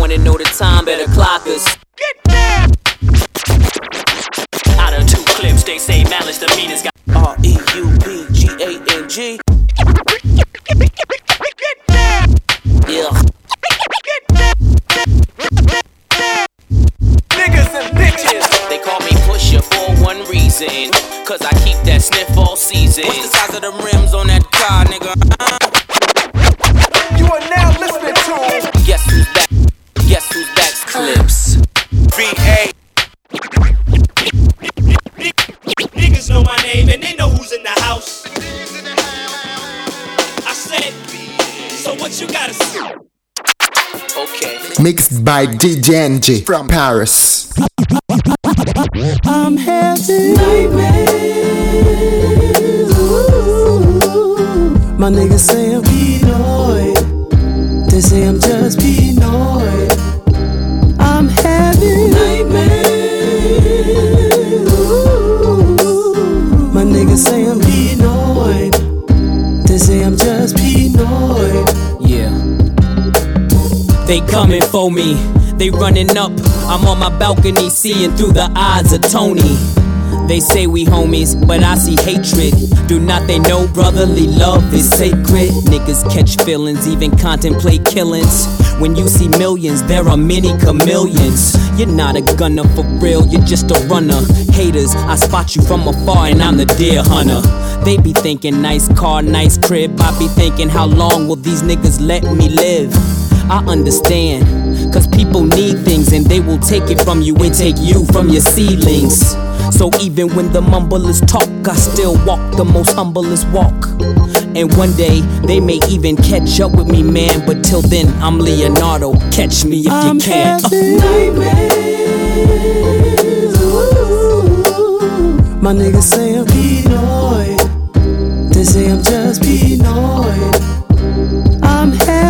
wanna know the time, better clock us. Get down! Out of two Clipse, they say malice the meanest guy. R E U B G A N G. Yeah. Niggas and bitches. They call me Pusha for one reason. Cause I keep that sniff all season. What's the size of the rims on that car, nigga? Mixed by DJ NG from Paris. I'm having nightmares. Ooh. My niggas say I'm paranoid. They say I'm They coming for me, they running up. I'm on my balcony seeing through the eyes of Tony. They say we homies, but I see hatred. Do not they know brotherly love is sacred? Niggas catch feelings, even contemplate killings. When you see millions, there are many chameleons. You're not a gunner for real, you're just a runner. Haters, I spot you from afar and I'm the deer hunter. They be thinking nice car, nice crib. I be thinking how long will these niggas let me live? I understand, cause people need things and they will take it from you and take you from your seedlings. So even when the mumblers talk, I still walk the most humblest walk. And one day they may even catch up with me, man. But till then, I'm Leonardo. Catch me if I'm you can. having uh. My niggas say I'm paranoid. They say I'm just paranoid. I'm having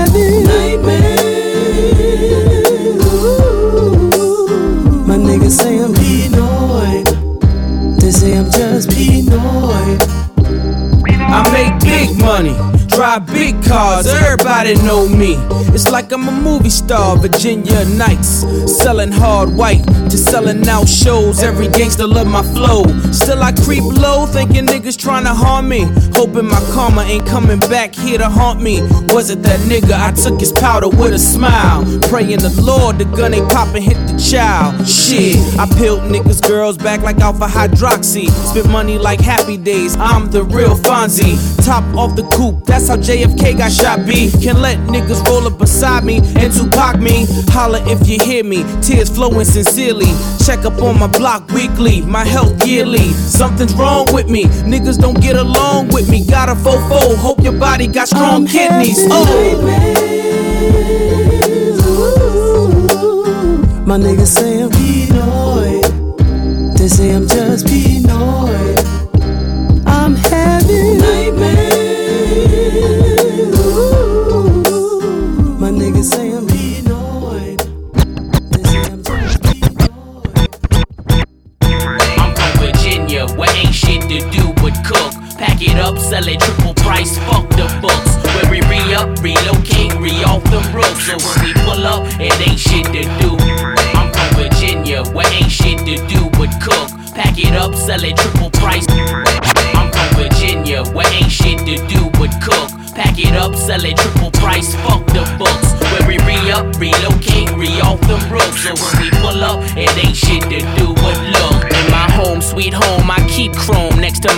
I make big money, drive big cars, everybody know me. It's like I'm a movie star, Virginia Nights. Selling hard white to selling out shows. Every gangster love my flow. Still I creep low, thinking niggas trying to harm me. Hoping my karma ain't coming back here to haunt me. Was it that nigga? I took his powder with a smile. Praying the Lord, the gun ain't poppin', hit the child. Shit, I peeled niggas' girls back like alpha hydroxy. Spent money like happy days, I'm the real Fonzie. Top off the coupe, that's how JFK got shot. B can let niggas roll up beside me and Tupac me. Holla if you hear me, tears flowing sincerely. Check up on my block weekly, my health yearly. Something's wrong with me, niggas don't get along with me. Got a fofo, hope your body got strong I'm kidneys. Oh. Ooh. My niggas say I'm. They say I'm just paranoid. I'm having nightmares.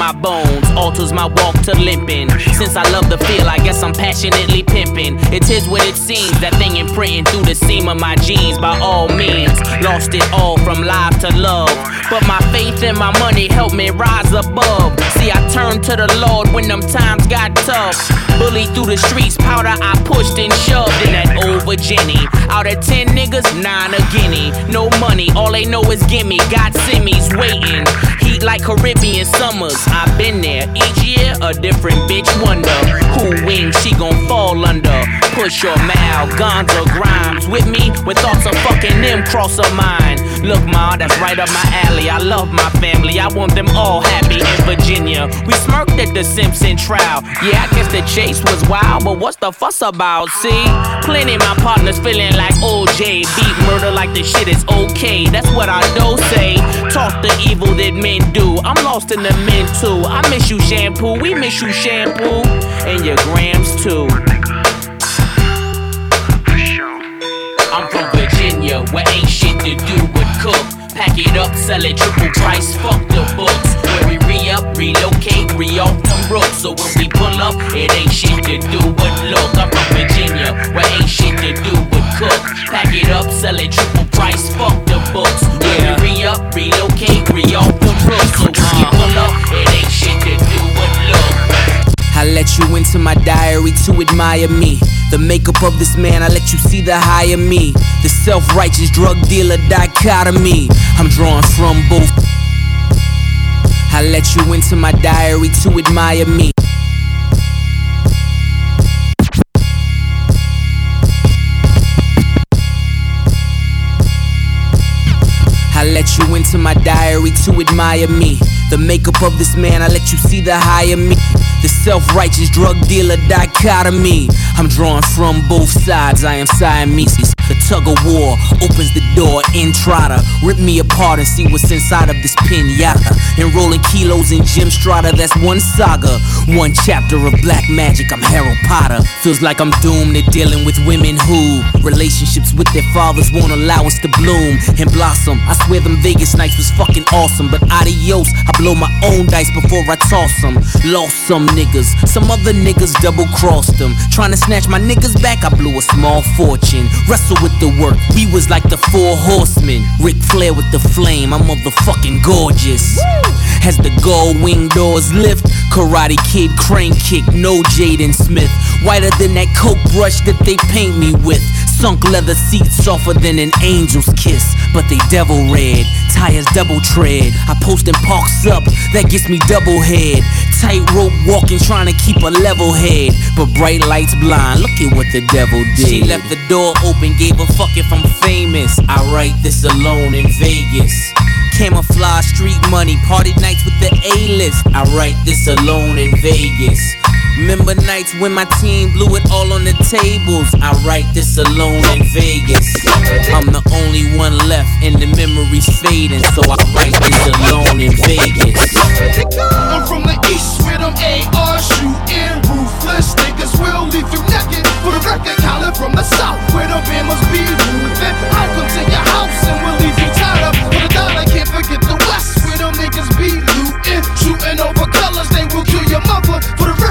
My bones. Alters my walk to limping. Since I love the feel, I guess I'm passionately pimping. It is what it seems, that thing imprinting through the seam of my jeans by all means. Lost it all from life to love. But my faith and my money helped me rise above. See, I turned to the Lord when them times got tough. Bullied through the streets, powder I pushed and shoved in that old Virginia. Out of ten niggas, nine a guinea. No money, all they know is gimme. Got semis waiting. Heat like Caribbean summers. I've been there. Each year, a different bitch wonder. Who wins, she gon' fall under. Push your mouth, Gonza Grimes. With me, when thoughts of fucking them cross her mind. Look, ma, that's right up my alley. I love my family. I want them all happy in Virginia. We smirked at the Simpson trial. Yeah, I guess the chase was wild, but what's the fuss about? See, plenty of my partners feeling like OJ. Beat murder like the shit is okay. That's what I do say. Talk the evil that men do. I'm lost in the men too. I miss you, shampoo. We miss you, shampoo. And your grams too. I'm from Virginia, where ain't shit to do but cook. Pack it up, sell it triple price, fuck the books. Where we re up, relocate, re off them rooks. So when we pull up, it ain't shit to do but look. I'm from Virginia, where ain't shit to do diary to admire me. The makeup of this man, I let you see the higher me. The self righteous drug dealer dichotomy. I'm drawing from both. I let you into my diary to admire me. I let you into my diary to admire me. The makeup of this man, I let you see the higher me. The self righteous drug dealer dichotomy. I'm drawing from both sides, I am Siamese. Tug of war opens the door, Entrada. Rip me apart and see what's inside of this pinata. Enrolling kilos in Jim Strata, that's one saga. One chapter of black magic, I'm Harold Potter. Feels like I'm doomed to dealing with women who relationships with their fathers won't allow us to bloom and blossom. I swear them Vegas nights was fucking awesome, but adios, I blow my own dice before I toss them. Lost some niggas, some other niggas double crossed them. Trying to snatch my niggas back, I blew a small fortune. Wrestle with we was like the four horsemen. Ric Flair with the flame, I'm motherfucking gorgeous. As the gull wing doors lift, Karate Kid crane kick, no Jaden Smith. Whiter than that coke brush that they paint me with. Sunk leather seats softer than an angel's kiss, but they devil red. Tires double tread. I post and parks up, that gets me double head. Tightrope walking, trying to keep a level head. But bright lights blind, look at what the devil did. She left the door open, gave a fuck if I'm famous. I write this alone in Vegas. Camouflage street money, party nights with the A-list. I write this alone in Vegas. Remember nights when my team blew it all on the tables. I write this alone in Vegas. I'm the only one left and the memories fading, so I write this alone in Vegas. I'm from the east where them AR shooting ruthless niggas will leave you naked. For the record, Colin from the south where the band be moving. I'll come to your house and we'll leave you tied up. For the dollar, can't forget the west where them niggas be looting, shooting over colors. They will kill your mother. For the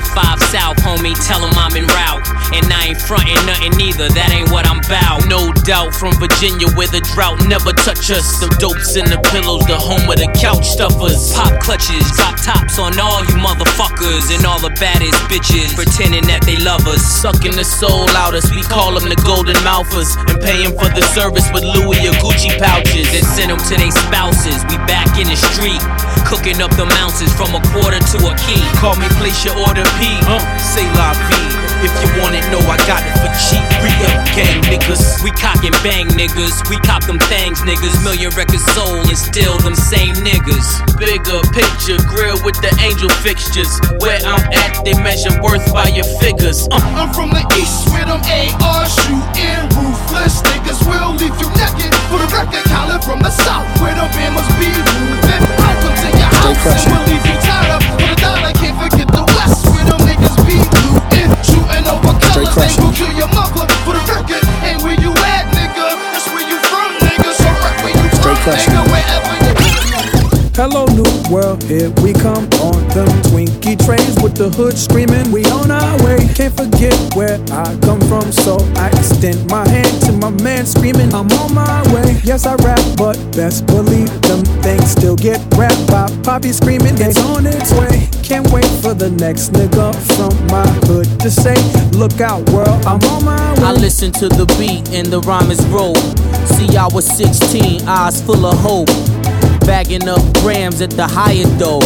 25 South, homie. Tell 'em I'm en route. And I ain't frontin' nothing either, that ain't what I'm bout. No doubt from Virginia where the drought never touch us. Them dopes in the pillows, the home of the couch stuffers. Pop clutches, drop tops on all you motherfuckers. And all the baddest bitches pretending that they love us. Sucking the soul out us, we call them the golden mouthers. And paying for the service with Louis or Gucci pouches. And send them to their spouses. We back in the street. Cooking up the mountains from a quarter to a key. Call me, place your order P. Say la vie. If you want it, know I got it for cheap. Re up gang niggas. We cock and bang niggas. We cop them things niggas. Million records sold and still them same niggas. Bigger picture, grill with the angel fixtures. Where I'm at, they measure worth by your figures. Uh. I'm from the east where them AR shooting ruthless niggas will leave you naked. For the record, Colin from the south where the band must be moving. I'll to your house and we'll leave you tied up. For the dollar, where them niggas be looting, shooting over colors. They will kill your mother. For the record, ain't where you at, nigga. That's where you from, nigga. So right where you from, nigga. Wherever you Hello, new world, here we come on them Twinkie trains with the hood screaming. We on our way, can't forget where I come from, so I extend my hand to my man screaming. I'm on my way. Yes, I rap, but best believe them things still get rapped by Poppy screaming. It's on its way. Can't wait for the next nigga from my hood to say, Look out, world, I'm on my way. I listen to the beat and the rhyme is rolled. See, I was 16, eyes full of hope. Bagging up grams at the higher dough.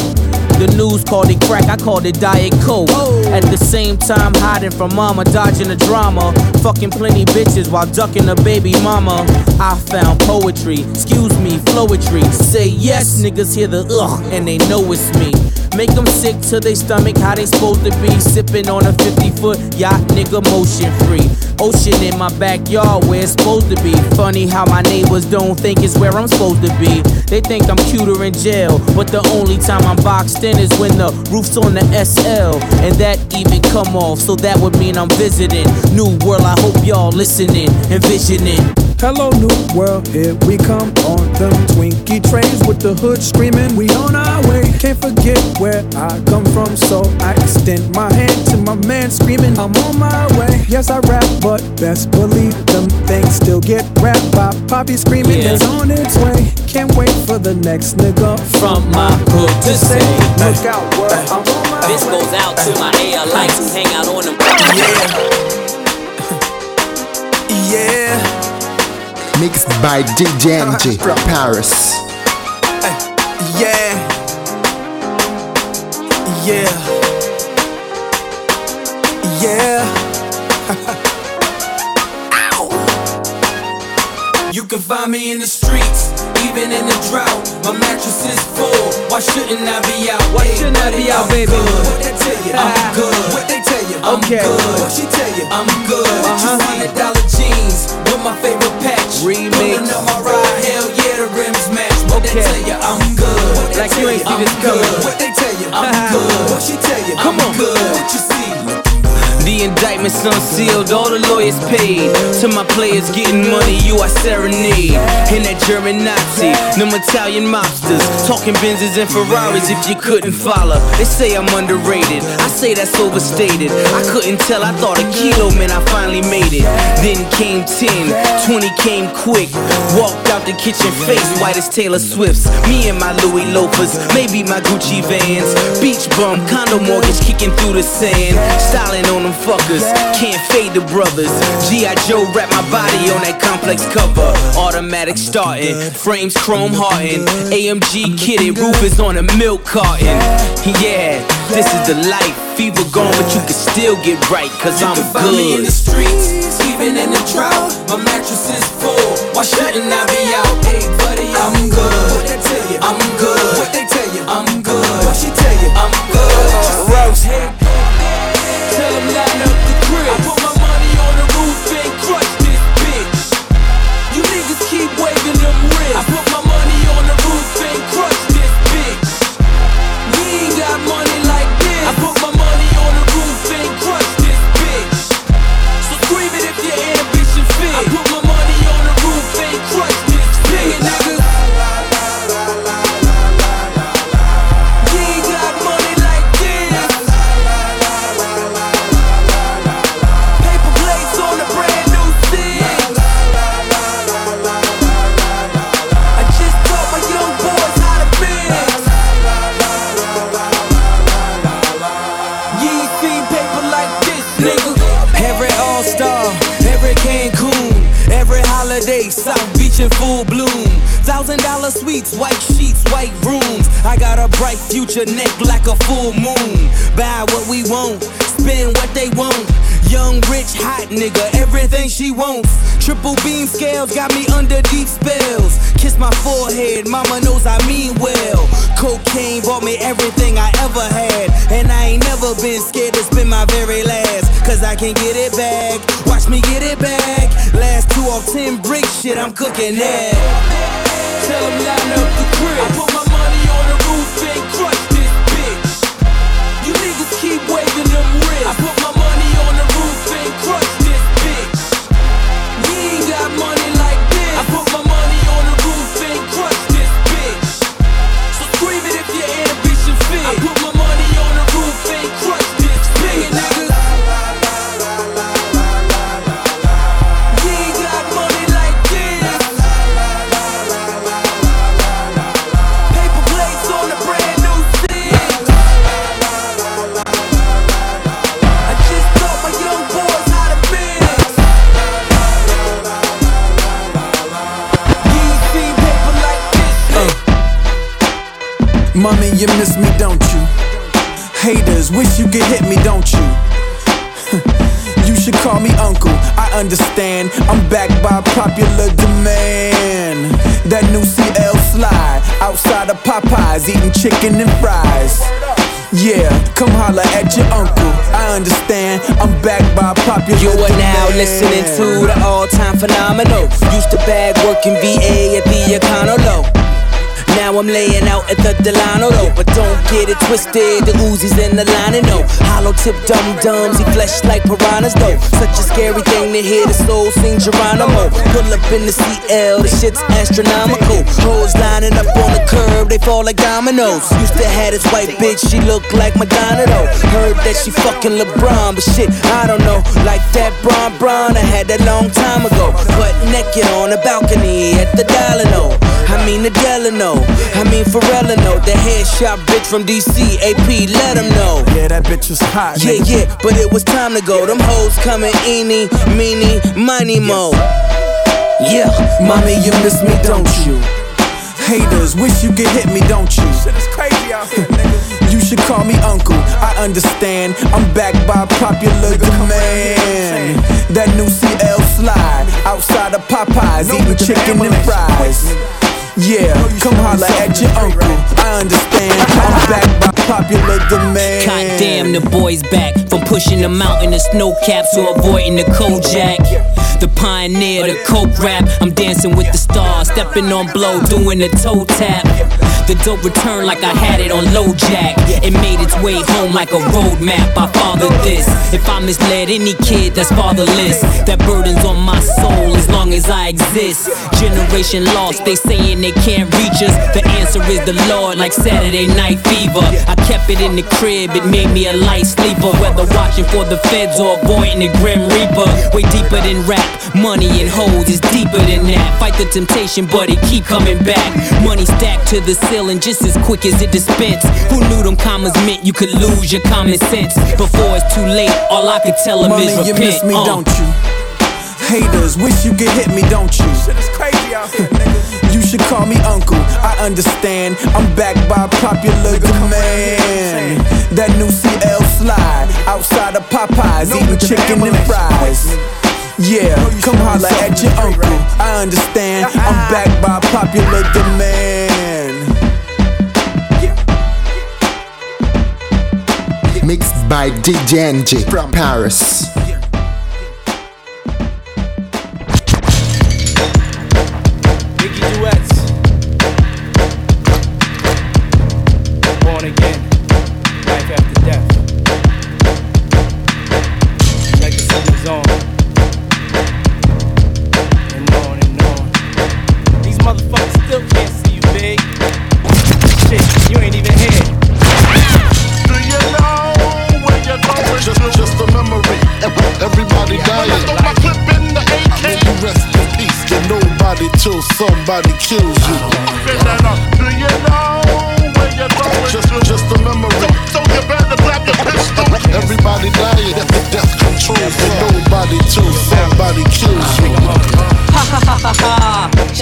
The news called it crack, I called it Diet Coke. At the same time, hiding from mama, dodging the drama. Fucking plenty bitches while ducking a baby mama. I found poetry, excuse me, flowetry. Say yes, niggas hear the ugh, and they know it's me. Make them sick to their stomach, how they supposed to be. Sipping on a 50 foot yacht, nigga, motion free. Ocean in my backyard where it's supposed to be. Funny how my neighbors don't think it's where I'm supposed to be. They think I'm cuter in jail, but the only time I'm boxed in is when the roof's on the SL. And that even come off, so that would mean I'm visiting. New world, I hope y'all listening, envisioning. Hello, new world, here we come on them Twinkie trays with the hood screaming. We on our way, can't forget where I come from, so I extend my hand to my man screaming. I'm on my way. Yes, I rap, but best believe them things still get rapped by Poppy screaming. Yeah. It's on its way. Can't wait for the next nigga From my hood to say, Look out, world, I'm on my This way. goes out to my ALites who hang out on them. Yeah. Yeah. Mixed by DJ from Paris. Yeah. Yeah. Yeah. You can find me in the streets, even in the drought. My mattress is full. Why shouldn't I be out? Why shouldn't I be out, baby? What they tell you? I'm good. What they tell you? I'm Okay. good. What she tell you? I'm good. Uh-huh. Hundred dollar jeans with my favorite patch. Remix. Pulling up my ride, hell yeah, the rims match. What Okay. they tell you? I'm good. What they Like you ain't see I'm this coming. good. What they tell you? I'm good. What she tell you? Come I'm on. good. What you see? The indictment's unsealed, all the lawyers paid. To my players getting money, you are serenade. And that German Nazi, them Italian mobsters, talking Benzes and Ferraris if you couldn't follow. They say I'm underrated, I say that's overstated. I couldn't tell, I thought a kilo, man, I finally made it. Then came 10, 20 came quick. Walked out the kitchen, face white as Taylor Swift's. Me and my Louis loafers, maybe my Gucci vans. Beach bum, condo mortgage kicking through the sand. Styling on them fuckers, can't fade the brothers. G.I. Joe wrap my body on that complex cover. Automatic starting, frames chrome hardened. AMG kitted, roof is on a milk carton. Yeah, this is the life. Fever gone, but you can still get right, cause I'm good. me in the streets, even in the drought. My mattress is full. Why shouldn't I be out? Hey, buddy, I'm good. What they tell you? I'm good. What they tell you? I'm good. What she tell you? I'm good. Rose. I got a bright future, neck like a full moon. Buy what we want, spend what they want. Young, rich, hot nigga, everything she wants. Triple beam scales got me under deep spells. Kiss my forehead, mama knows I mean well. Cocaine bought me everything I ever had. And I ain't never been scared to spend my very last. Cause I can get it back. Watch me get it back. Last two off ten brick shit, I'm cooking that. Tell them line up the crib. You miss me, don't you? Haters wish you could hit me, don't you? you should call me uncle. I understand. I'm backed by popular demand. That new CL slide outside of Popeyes, eating chicken and fries. Yeah, come holla at your uncle. I understand. I'm backed by popular You are now demand. listening to the all-time phenomenal. Used to bag working VA at the Econo Now I'm laying out at the Delano though. But don't get it twisted, the Uzis in the line and no. Hollow tip dum dums, he flesh like piranhas though. Such a scary thing to hear the soul sing Geronimo. Pull up in the CL, the shit's astronomical. Hoes lining up on the curb, they fall like dominoes. Used to have this white bitch, she looked like Madonna though. Heard that she fucking LeBron, but shit, I don't know. Like that Bron Bron, I had that long time ago. But naked on the balcony at the Delano. I mean the Delano. I mean Pharrellino. The headshot bitch from DC. AP, let him know. Yeah, that bitch was hot. Yeah, nigga. yeah, but it was time to go. Them hoes coming eeny, meeny, miny, mo. Yeah, Mommy, you miss me, don't you? Haters wish you could hit me, don't you? Shit is crazy out here, nigga. You should call me uncle. I understand. I'm backed by popular demand. That new CL slide outside of Popeyes, eating chicken and fries. Yeah, come holla at your uncle. I understand. I'm backed by popular demand. God damn, the boy's back from pushing the mountain of snow caps to avoiding the Kojak. The pioneer, the coke rap. I'm dancing with the stars, stepping on blow, doing the toe tap. The dope returned like I had it on LoJack. It made its way home like a road map. I fathered this. If I misled any kid that's fatherless, that burden's on my soul as long as I exist. Generation lost, they saying they can't reach us. The answer is the Lord, like Saturday Night Fever. I kept it in the crib, it made me a light sleeper. Whether watching for the feds or avoiding the Grim Reaper. Way deeper than rap, money and hoes is deeper than that. Fight the temptation, but it keep coming back. Money stacked to the ceiling just as quick as it dispense. Who knew them commas meant you could lose your common sense? Before it's too late, all I could tell them Mommy, is you miss me, uh. don't you? Haters wish you could hit me, don't you? Shit is crazy out here, nigga. You should call me uncle. I understand. I'm backed by popular demand. That new CL slide outside of Popeyes, eating chicken and fries. Yeah, come holla at your uncle. I understand. I'm backed by popular demand. Mixed by DJ NG from Paris. Somebody kills you.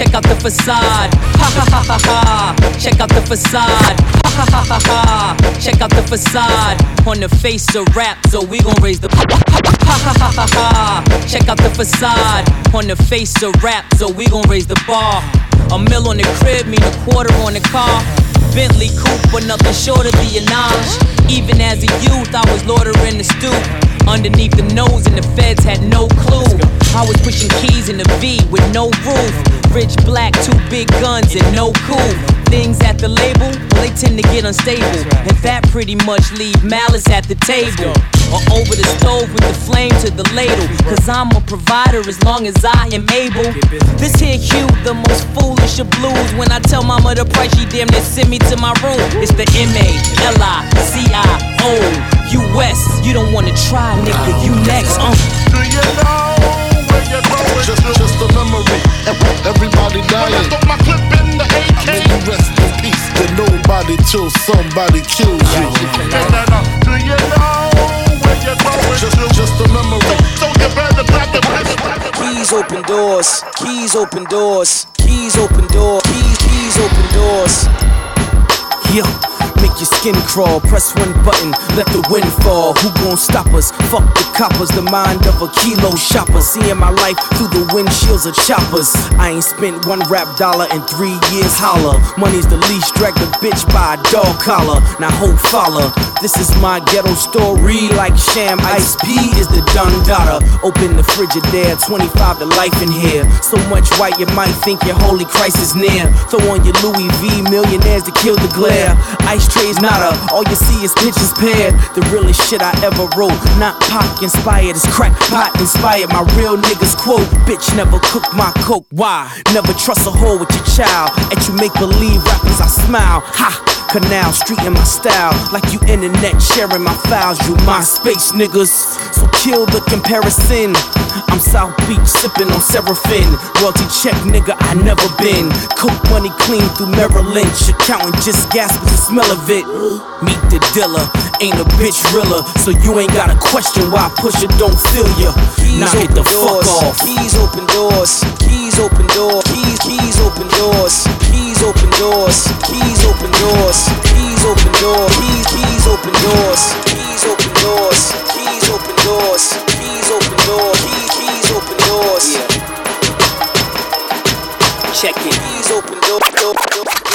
Check out the facade. Ha ha ha ha ha. Check out the facade. Ha ha ha ha ha. Check out the facade. On the face of rap, so we gon' raise the. Ha ha ha ha ha. Check out the facade. On the face of rap, so we gon' raise the bar. A mill on the crib, mean a quarter on the car. Bentley coupe, but nothing short of the Anage. Even as a youth, I was loitering the stoop. Underneath the nose, and the feds had no clue. I was pushing keys in the V with no roof. Rich black, two big guns, and no cool. Things at the label, well, they tend to get unstable. And that pretty much leave malice at the table. Or over the stove with the flame to the ladle. Cause I'm a provider as long as I am able. This here Hugh, the most foolish of blues. When I tell mama the price, she damn near send me to my room. It's the M A L I C I O U.S. You don't wanna try, nigga, you next. Uh. Do you know where you're going? Just, just a memory. Everybody When I dying. my clip in the May you rest in peace. Get nobody till somebody kills you. Do you know where you're going? Just, just a memory. So you better grab your. Keys open doors. Keys open doors. Keys open doors. Keys, keys open doors. Yo, make your skin crawl. Press one button, let the wind fall. Who gon' stop us? Fuck the coppers, the mind of a kilo shopper. Seeing my life through the windshields of choppers. I ain't spent one rap dollar in three years. Holla, money's the least. Drag the bitch by a dog collar. Now hope follow. This is my ghetto story. Like Sham Ice P is the Don Dada. Open the Frigidaire, 25 to life in here. So much white you might think your holy Christ is near. Throw on your Louis V millionaires to kill the glare. Ice trays nada, all you see is pictures paired. The realest shit I ever wrote. Not pop inspired, it's crack pot inspired. My real niggas quote, bitch never cook my coke. Why? Never trust a hoe with your child. At you make believe rappers, I smile. Ha! Canal Street in my style, like you internet sharing my files. You MySpace niggas, so kill the comparison. I'm South Beach sipping on Seraphim. Royalty check, nigga, I never been. Coke money clean through Merrill Lynch. Accountant just gasp with the smell of it. Meet the dealer, ain't a bitch realer. So you ain't gotta question why Pusha don't feel ya. Now get the fuck off. Keys open doors. Keys open doors. Keys, keys open doors. Keys open doors. Keys open doors. Keys open doors. Keys, keys open doors. Keys open doors. Keys open doors. Keys open doors. Keys, keys open doors. Yeah. Check it. Keys open doors.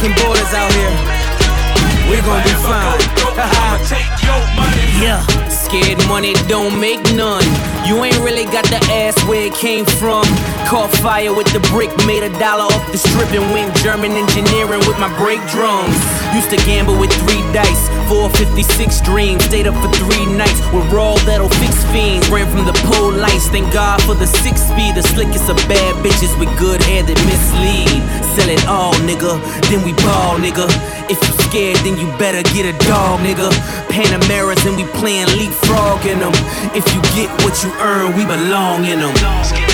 Mexican borders out here, we're gonna be fine. Yeah. Scared money don't make none. You ain't really got the ass where it came from. Caught fire with the brick, made a dollar off the strip and went German engineering with my brake drums. Used to gamble with three dice, 456 dreams. Stayed up for three nights with raw that'll fix fiends. Ran from the pole lights, thank God for the six speed. The slickest of bad bitches with good hair that mislead. Sell it all, nigga. Then we ball, nigga. If you scared, then you better get a dog, nigga. Panameras and we playing leapfrog in them. If you get what you earn, we belong in them.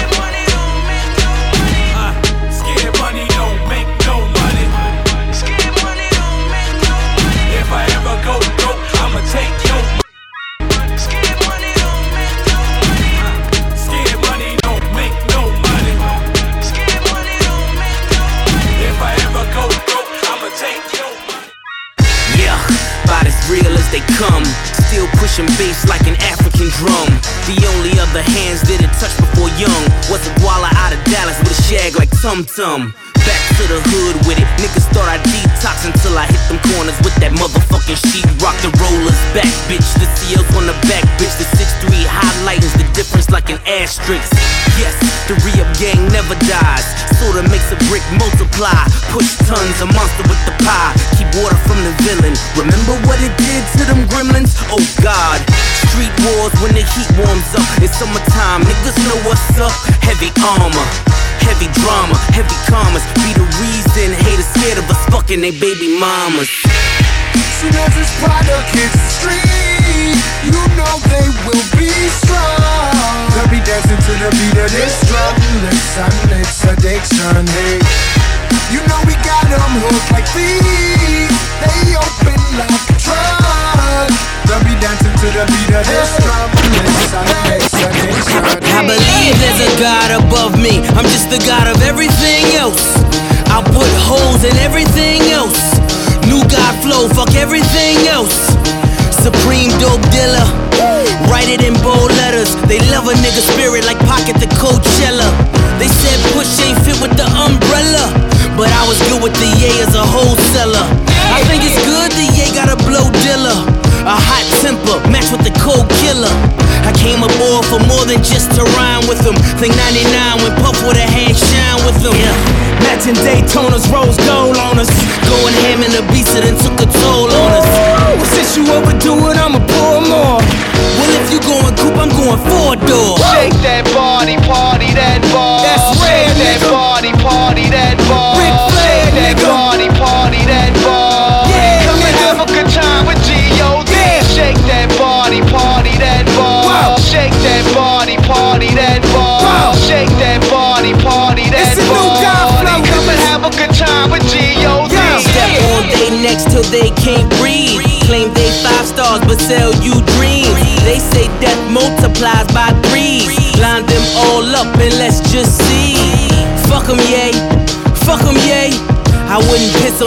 Pushing bass like an African drum. The only other hands it touched before young was a Guala out of Dallas with a shag like Tum Tum. Back to the hood with it. Niggas thought I detox until I hit them corners with that motherfucking sheet. Rock the rollers back, bitch. The CL's on the back, bitch. The 6'3 highlighting the difference like an asterisk. Yes, the re-up gang never dies. Sorta makes a brick multiply. Push tons, a monster with the pie. Keep water from the villain. Remember what it did to them gremlins? Oh God. Street wars when the heat warms up. It's summertime, niggas know what's up. Heavy armor. Heavy drama, heavy commas be the reason haters scared of us fucking they baby mamas. Soon as this product hits the street, you know they will be strong. They'll be dancing to the beat of this drum. Listen, it's addiction. Hey. You know we got them hooked like thieves. They open like a trunk. They'll be dancing to the beat of this drum. Listen, it's addiction. I believe there's a God above me. I'm just the God of everything else. I'll put holes in everything else. New God flow, fuck everything else. Supreme dope dealer. Write it in bold letters. They love a nigga spirit like Pocket the Coachella. They said push ain't fit with the umbrella. But I was good with the Ye as a wholesaler. I think it's good the Ye got a blow dealer. A hot temper, match with the cold killer. I came aboard for more than just to rhyme with them. Think 99 when Puff with a hand shine with them. Yeah. Matching Daytonas, rose gold on us. Going ham in the beats that done took a toll on us. Well, since you overdo it, I'ma pour more. Well, if you going coupe, I'm going four door. Shake that body, party that ball. That's rare, Shake that body, party that ball. Ric Flair, Shake that nigga. body, party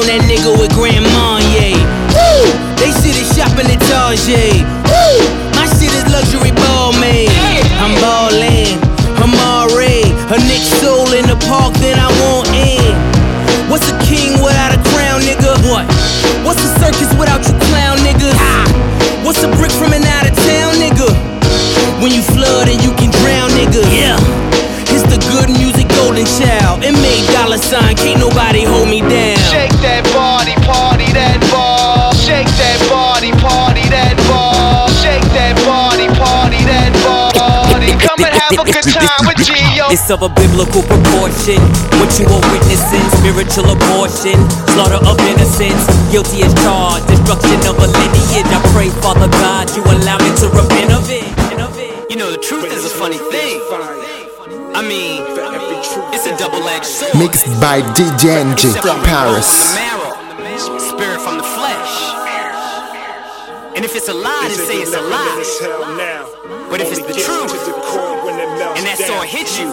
that nigga with have a good time with Gio. It's of a biblical proportion. What you are witnessing, spiritual abortion, slaughter of innocence, guilty as charged, destruction of a lineage. I pray, Father God, you allow me to repent of it. You know, the truth is a funny thing. I mean, it's a double-edged sword. Mixed by DJ NG Except from when it goes Paris. from the marrow, spirit from the flesh. And if it's a lie, then say it's a lie. But if it's the truth, and that sword hits you,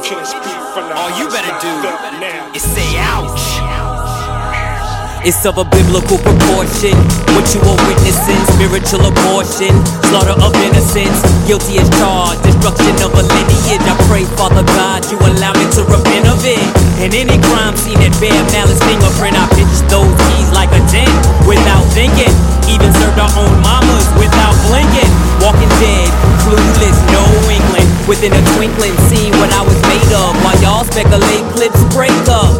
all you better do is say ouch. It's of a biblical proportion. What you are witnessing, spiritual abortion, slaughter of innocence, guilty as charged, destruction of a lineage. I pray, Father God, you allow me to repent of it. And any crime scene that bear malice fingerprint, I pitch those keys like a 10 without thinking. Even served our own mamas without blinking. Walking dead, clueless, no inkling. Within a twinkling, seeing what I was made of. While y'all speculate, clips break up.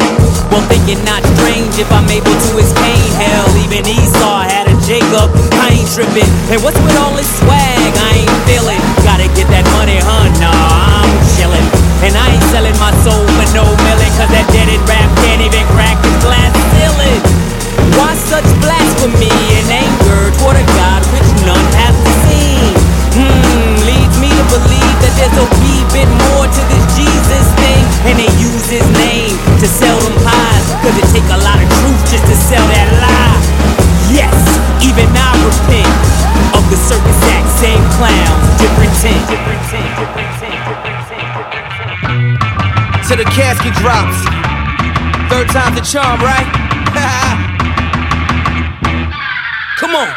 Well, thinking not strange if I'm able to escape hell. Even Esau had a Jacob. I ain't tripping. And what's with all this swag? I ain't feeling. Gotta get that money, huh? Nah, I'm chillin'. And I ain't selling my soul for no million. Cause that deaded rap can't even crack the glass ceiling. Why such blasphemy and anger toward a God which none have seen? Believe that there's a wee bit more to this Jesus thing. And they use his name to sell them pies. Cause it take a lot of truth just to sell that lie. Yes, even I repent of the circus act, same clowns, different tint. Different till the casket drops. Third time's the charm, right? Come on.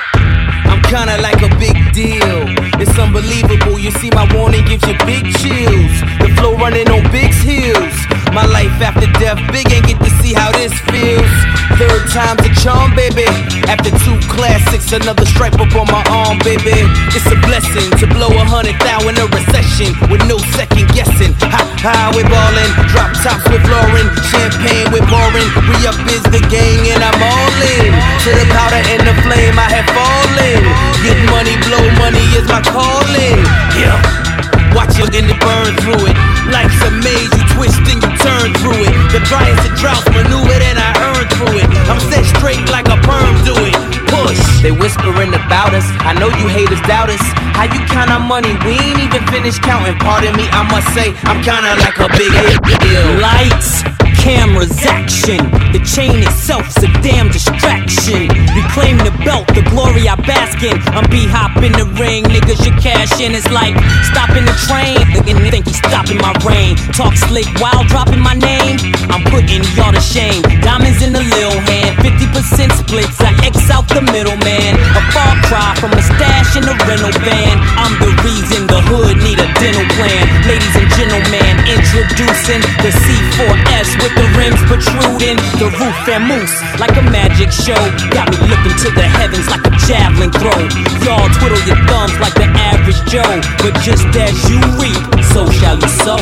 I'm kinda like a big deal. It's unbelievable. You see, my warning gives you big chills. The flow running on big heels. My life after death, big ain't get to see how this feels. Third time's a charm, baby. After two classics, another stripe up on my arm, baby. It's a blessing to blow a hundred thou in a recession with no second guessing. Ha ha, we ballin'. Drop tops with Lauren, champagne with Boring. Re up is the gang and I'm all in. To the powder and the flame, I have fallen. Get money, blow money is my calling. Yeah. Watch it and it burn through it. Life's a maze, you twist and you turn through it. The driest of droughts maneuver and I earn through it. I'm set straight like a perm do it. Push. They whispering about us. I know you haters doubt us. How you count our money? We ain't even finished counting. Pardon me, I must say I'm kinda like a big deal. Lights, cameras, action. The chain itself's a damn distraction. Reclaim the belt, the glory I bask in. I'm B-hop in the ring, niggas should cash in. It's like stopping the train. Nigga think he's stopping my reign. Talk slick while dropping my name. I'm putting y'all to shame. Diamonds in the lil hand, 50% splits. I X out the middleman. A far cry from a stash in a rental van. I'm the reason the hood need a dental plan. Ladies and gentlemen, introducing the C4S with the rims protruding. The roof and moose like a magic show. Got me looking to the heavens like a javelin throw. Y'all twiddle your thumbs like the average Joe. But just as you reap, so shall you sow.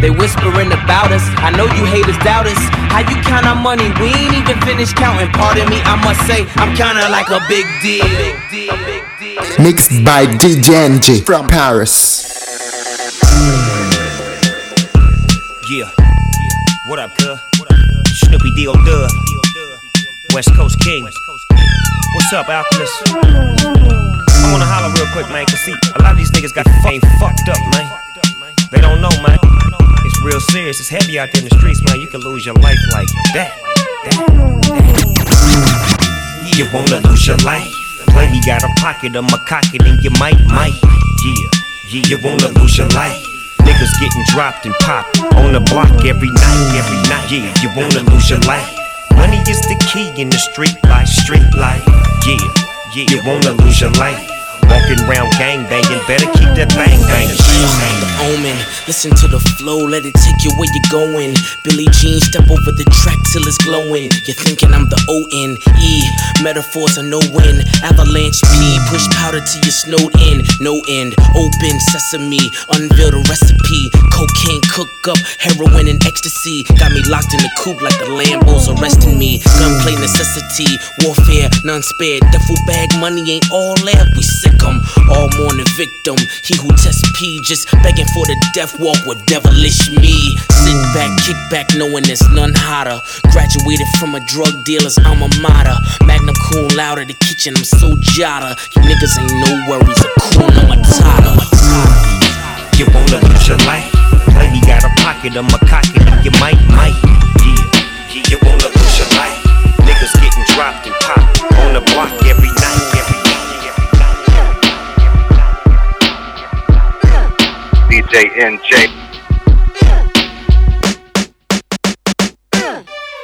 They whispering about us. I know you haters doubt us. How you count our money? We ain't even finished counting. Pardon me, I must say I'm kinda like a big deal. Mixed by DJ NG from Paris. Yeah. What up, cuz? Snoopy D.O. Dub. West Coast King. What's up, Alchemist? I wanna holler real quick, man, cause see, a lot of these niggas got fame fucked up, man. They don't know, man. It's real serious. It's heavy out there in the streets, man. You can lose your life like that. that, that. You wanna lose your life? Plenty got a pocket, I'ma cock it and you might, might. Yeah, yeah, you wanna lose your life? Niggas getting dropped and popped on the block every night, every night. Yeah, you wanna lose your life? Money is the key in the street life, street life. Yeah, yeah, you wanna lose your life? Walking around gang banging, better keep that bang banging. The omen, listen to the flow, let it take you where you're going. Billie Jean, step over the track till it's glowing. You're thinking I'm the O N E, metaphors are no win. Avalanche P, push powder till you're snowed in. No end, open sesame, unveil the recipe. Cocaine cook up, heroin and ecstasy. Got me locked in the coop like the Lambos arresting me. Gunplay necessity, warfare, none spared. Duffel bag money ain't all there, we sick 'em. All mourning victim, he who tests P just begging for the death walk with devilish me. Sit back, kick back, knowing there's none hotter. Graduated from a drug dealer's alma mater. Magnum cool loud at the kitchen, I'm so jotta. You niggas ain't no worries, a cool matata. You wanna lose your life? Plenty got a pocket, I'ma cock it and you might, might. Yeah, you wanna lose your life? Niggas getting dropped and popped on the block every DJ NG.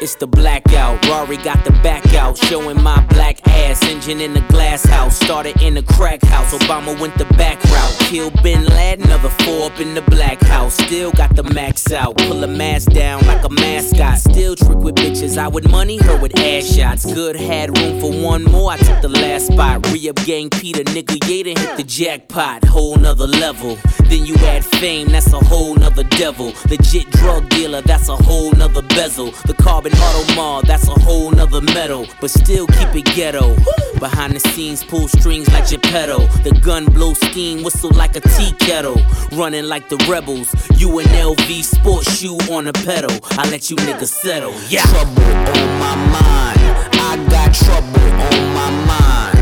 It's the blackout. Rory got the back out, showing my black ass. Engine in the glass house, started in the crack house. Obama went the back route. Kill Bin Laden, another four up in the black house. Still got the max out. Pull a mask down like a mascot. Still trick with bitches. I would money her with ass shots. Good had room for one more. I took the last spot. Re up gang Peter, nigga. Yaden hit the jackpot. Whole nother level. Then you add fame, that's a whole nother devil. Legit drug dealer, that's a whole nother bezel. The carbon Audemar, that's a whole nother metal. But still keep it ghetto. Behind the scenes, pull strings like Geppetto. The gun blow steam, whistle like a tea kettle. Running like the rebels. You an LV sports shoe on a pedal. I let you niggas settle. Yeah. Trouble on my mind. I got trouble on my mind.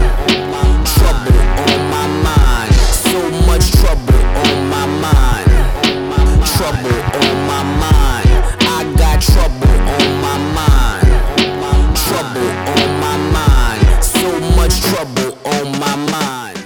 Trouble on my mind. So much trouble on my mind. Trouble on my mind. I got trouble much trouble on my mind.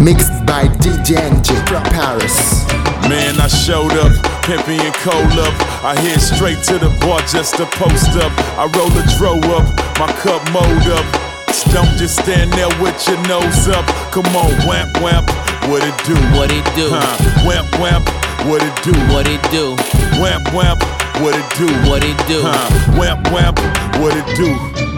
Mixed by DJ NG Paris. Man, I showed up, pimping and cold up. I head straight to the bar just to post up. I roll a dro up, my cup mold up. Don't just stand there with your nose up. Come on, wamp wamp, what it do? What it do? Huh? Wamp wamp, what it do? What it do? Wamp wamp, what it do? What it do? Huh? Wamp wamp, what it do?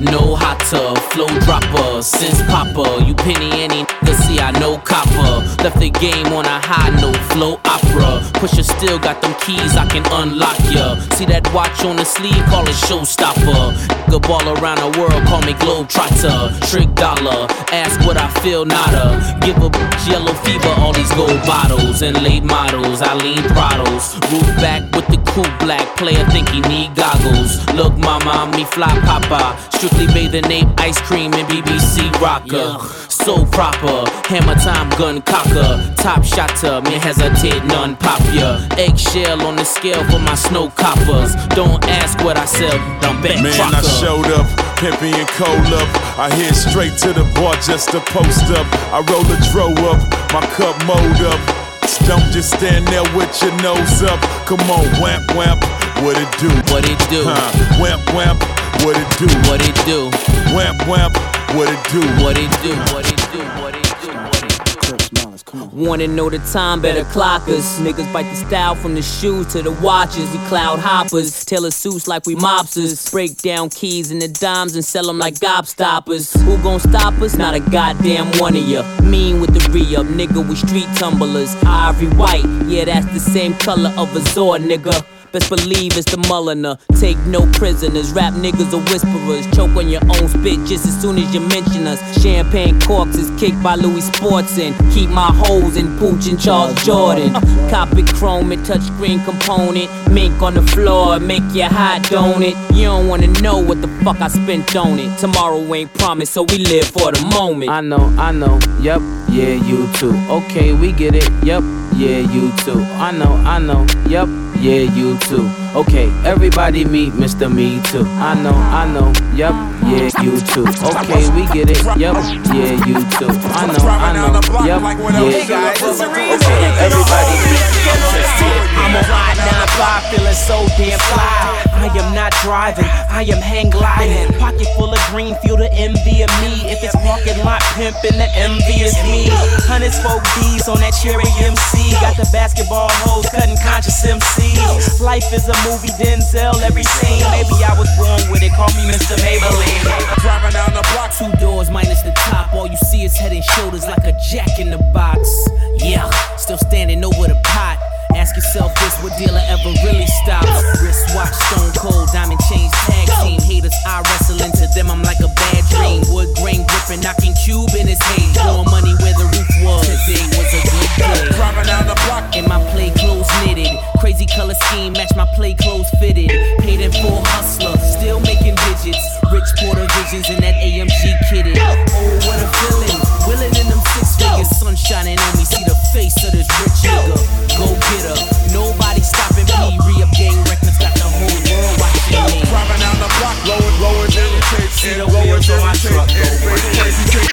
No hotter, flow dropper, since popper. You penny any see I know copper. Left the game on a high note, flow opera. Pusha still got them keys, I can unlock ya. See that watch on the sleeve, call it showstopper. Nigga ball around the world, call me Globetrotter. Trick dollar, ask what I feel, nada. Give a bitch yellow fever, all these gold bottles and late models. I lean throttles, roof back with the cool black. Player think he need goggles. Look, mama, me fly papa. Strictly bathing ape, ice cream, and BBC rocker. So proper, hammer time, gun cocker. Top shotter, me hesitate, none pop ya. Eggshell on the scale for my snow coppers. Don't ask what I sell, I'm back Man, I showed up, pimping and cold up. I head straight to the bar just to post up. I roll a dro up, my cup mold up. Don't just stand there with your nose up. Come on, wamp wamp, what it do? What it do? Huh? Wamp wamp, what it do? What it do? Wamp wamp, what it do? What it do? What it do? What it do? What it do? Wanna know the time, better clock us. Niggas bite the style from the shoes to the watches. We cloud hoppers, tailor suits like we mobsters. Break down keys and the dimes and sell them like gobstoppers. Who gon' stop us? Not a goddamn one of ya. Mean with the re up, nigga, we street tumblers. Ivory white, yeah, that's the same color of a Zord, nigga. Best believe it's the Mulliner. Take no prisoners. Rap niggas are whisperers. Choke on your own spit just as soon as you mention us. Champagne corks is kicked by Louis Sportson. Keep my hoes in Pucci and Charles Jourdan. Copy chrome and touchscreen component. Mink on the floor, make you hot, don't it? You don't wanna know what the fuck I spent on it. Tomorrow ain't promised, so we live for the moment. I know, I know, yep, yeah, you too. Okay, we get it, yep, yeah, you too. I know, I know, yep, yeah, you too. Okay, everybody meet Mr. Me Too. I know, I know, yep, yeah, you too. Okay, we get it, yep, yeah, you too. I know, I know, yep, yeah. Okay, everybody meet I'm a ride 9 5 feeling so damn fly. I am not driving, I am hang gliding. Pocket full of green, feel the envy of me. If it's parking lot pimping, the envy is me. Hundreds folk D's on that cherry MC. Got the basketball hoes cutting conscious MCs. Life is a movie, Denzel, every scene. Maybe I was born with it, call me Mr. Maybelline. Driving down the block, two doors minus the top. All you see is head and shoulders like a jack in the box. Yeah, still standing over the pot. Ask yourself this, what dealer ever really stops? Wristwatch, stone cold, diamond chains, tag team. Haters, I wrestle into them, I'm like a bad dream. Wood grain gripping, knocking cube in his head. Throwing money where the roof was. Today was a good day. Driving down the block. And my play clothes knitted. Crazy color scheme, match my play clothes fitted. Paid in full hustler, still making digits. Rich Porter visions in that AMG kitted. Oh, what a feeling. Willing in them six figures. Sun shining on me, see the face of this rich nigga. Go get her. Nobody stopping me. Re up gang records, got the whole world watching me. Driving down the block, lower, lower tape. See the wheels on my truck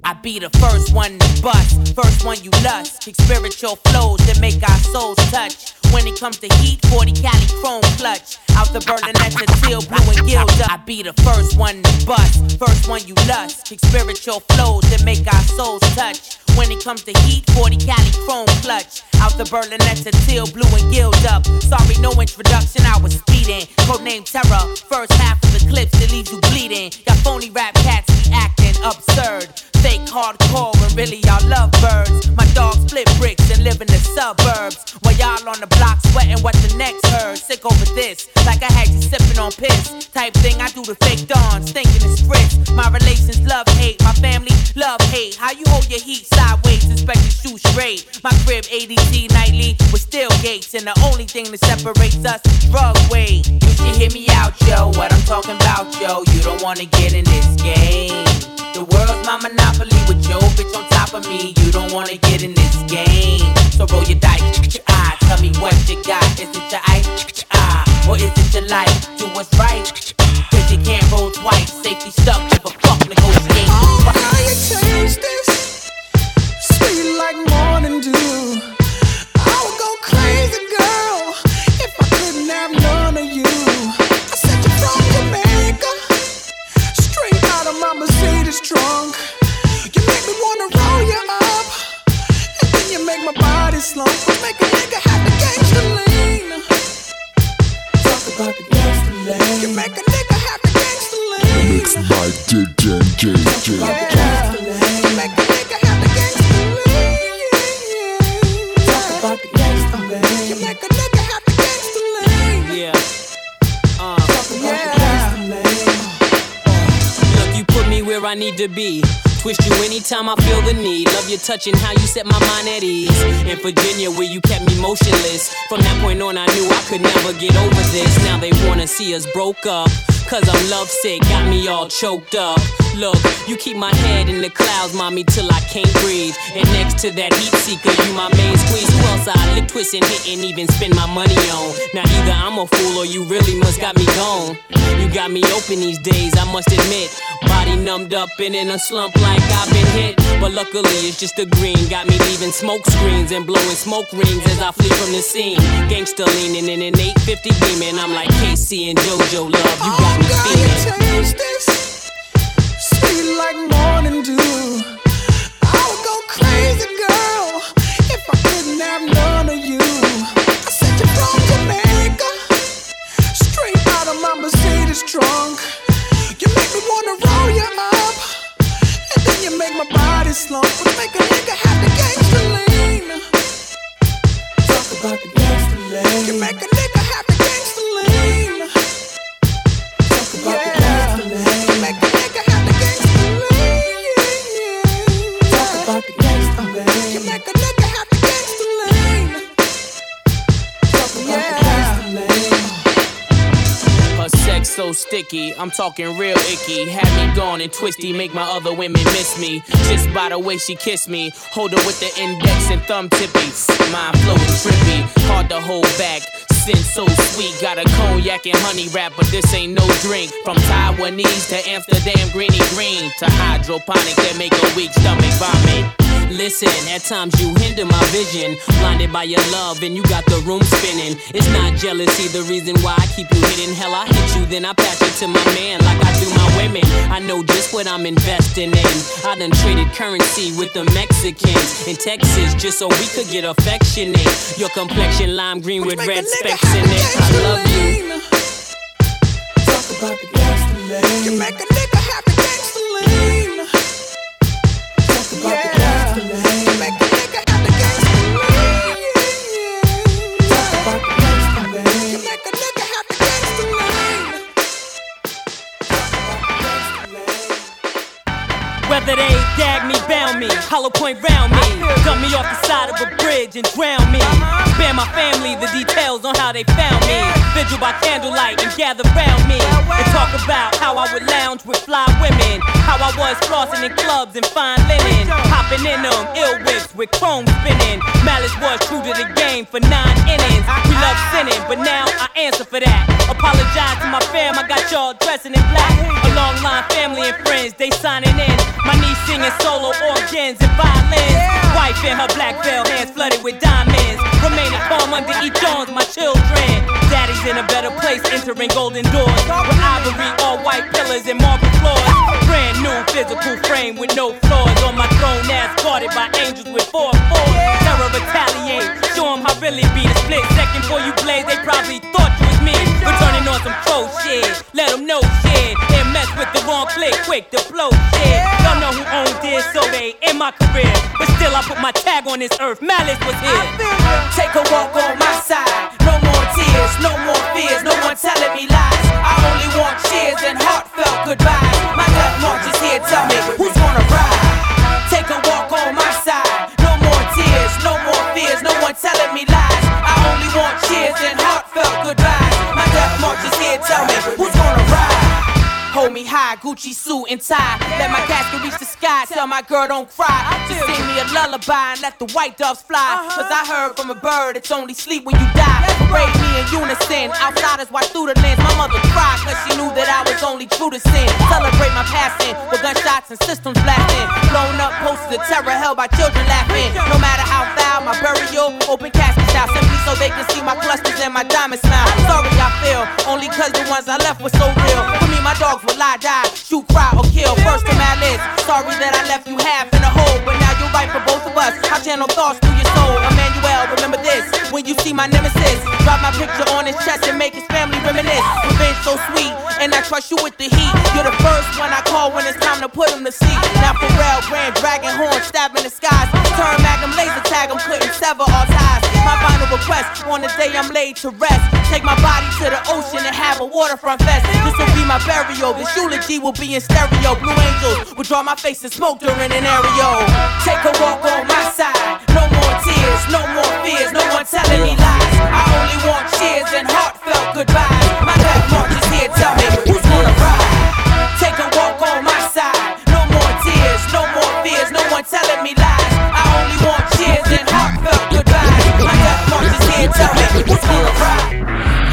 I be the first one to bust, first one you lust. Kick spiritual flows that make our souls touch. When it comes to heat, 40 Cali chrome clutch. Out the Berlinetta to teal, blue and gilt. I be the first one to bust, first one you lust. Kick spiritual flows that make our souls touch. When it comes to heat, 40 Cali chrome clutch. Out the Berlinetta to teal, blue and gilt up. Sorry, no introduction, I was speeding. Codename Terror, first half of the Clipse that leaves you bleeding. Got phony rap cats be acting absurd. Fake hardcore when really y'all love birds. My dogs split bricks and live in the suburbs. While y'all on the block sweating what the next heard. Sick over this, like I had you sipping on piss. Type thing I do the fake dawn, stinking the spritz. My relations love hate, my family love hate. How you hold your heat sideways, expect to shoot straight. My crib ADT nightly with steel gates, and the only thing that separates us drug weight. You should hear me out, yo. What I'm talking about, yo. You don't wanna get in this game. The world's my monopoly with your bitch on top of me. You don't wanna get in this game. So roll your dice, your eye. Tell me what you got. Is it your eye, your eye? Or is it your life? Do what's right. Cause you can't roll twice. Safety stuck, give a fuck, negotiate. Oh, how you change this? Mixed by DJ JJ. Yeah. Yeah. Gangster lean. Look, you put me where I need to be. Twist you anytime I feel the need. Love your touch and how you set my mind at ease. In Virginia, where you kept me motionless. From that point on, I knew I could never get over this. Now they wanna see us broke up. Cause I'm lovesick, got me all choked up. Look, you keep my head in the clouds, mommy, till I can't breathe. And next to that heat seeker, you my main squeeze. Who else I lick, twist, and hit, and even spend my money on? Now either I'm a fool or you really must got me gone. You got me open these days, I must admit. Body numbed up and in a slump like I've been hit. But luckily, it's just the green. Got me leaving smoke screens and blowing smoke rings as I flee from the scene. Gangsta leaning in an 850 beaming. I'm like K-Ci and JoJo love. You oh, got me feeling. change you. I said you from Jamaica, straight out of my Mercedes trunk. You make me wanna roll you up, and then you make my body slump. But make a nigga have the gangster lean. Talk about the so sticky, I'm talking real icky. Had me gone and twisty, make my other women miss me. Just by the way she kissed me, hold her with the index and thumb tippies. Mind flowing trippy, hard to hold back. so sweet. Got a cognac and honey wrap, but this ain't no drink. From Taiwanese to Amsterdam, greeny green to hydroponic that make a weak stomach vomit. Listen, at times you hinder my vision. Blinded by your love, and you got the room spinning. It's not jealousy, the reason why I keep you hidden. Hell, I hit you, then I pass it to my man like I do my women. I know just what I'm investing in. I done traded currency with the Mexicans in Texas just so we could get affectionate. Your complexion lime green with red specks in it. I love you. Talk about the gasoline. You make a nigga happy gangsta lean. Talk about the gasoline. Talk Whether they gag me, bound me, hollow point round me, dump me off the side of a bridge and drown me. Spare my family the details on how they found me. Vigil by candlelight and gather round me. And talk about how I would lounge with fly women. How I was flossing in clubs and fine linen. Hopping in them, ill whips with chrome spinning. Malice was true to the game for nine innings. We love sinning, but now I answer for that. Apologize to my fam, I got y'all dressing in black. A long line family and friends, they signing in. My niece singing solo organs and violins. Wife in her black veil, hands flooded with diamonds. Remaining calm under each arms, my children. Daddy's in a better place, entering golden doors. With ivory, all white pillars and marble floors. Brand new physical frame with no flaws. On my throne, ass guarded by angels with four fours. Terror retaliate, show 'em how really be. The split second before you blaze, they probably thought you was me. Returning on some pro shit, let 'em know shit. And mess with the wrong click, quick to blow shit. Y'all know who owned this, so they in my career. But still, I put my tag on this earth. Malice was here. Take a walk on my side. No more tears, no more fears, no one telling me lies. I only want cheers and heartfelt goodbyes. My death march is here, tell me who's gonna ride. Take a walk on my side. No more no more fears, no one telling me lies. I only want cheers and heartfelt goodbyes. My death march is here, tell me who's gonna ride. Hold me high, Gucci suit and tie. Let my casket reach the sky. Tell my girl don't cry. Just sing me a lullaby and let the white doves fly. Cause I heard from a bird it's only sleep when you die. Parade me in unison. Outsiders watch through the lens. My mother cried cause she knew that I was only true to sin. Celebrate my passing with gunshots and systems blasting. Blown up posters of terror held by children laughing. No matter how foul my burial, open casket style. Simply so they can see my clusters and my diamond smile. Sorry I feel, only cause the ones I left were so real. For me, my dogs will lie, die, shoot, cry, or kill. First on my list. sorry that I left you half in a hole, but now you're right for both of us. I channel thoughts through your soul. Emmanuel, remember this when you see my nemesis. Drop my picture on his chest and make his family reminisce. Revenge so sweet, and I trust you with the heat. You're the first one I call when it's time to put him to sleep. Now Pharrell, Grand Dragon Horn, stabbing the skies. Turn Magnum laser tag, I'm couldn't sever all ties. My final request on the day I'm laid to rest. Take my body to the ocean and have a waterfront fest. This will be my burial. This eulogy will be in stereo. Blue angels will draw my face and smoke during an aerial. Take a walk on my side. No tears, no more fears, no one telling me lies. I only want cheers and heartfelt goodbyes. My death march is here, tell me who's gonna ride. Take a walk on my side. No more tears, no more fears, no one telling me lies. I only want cheers and heartfelt goodbyes. My death march is here, tell me who's gonna ride.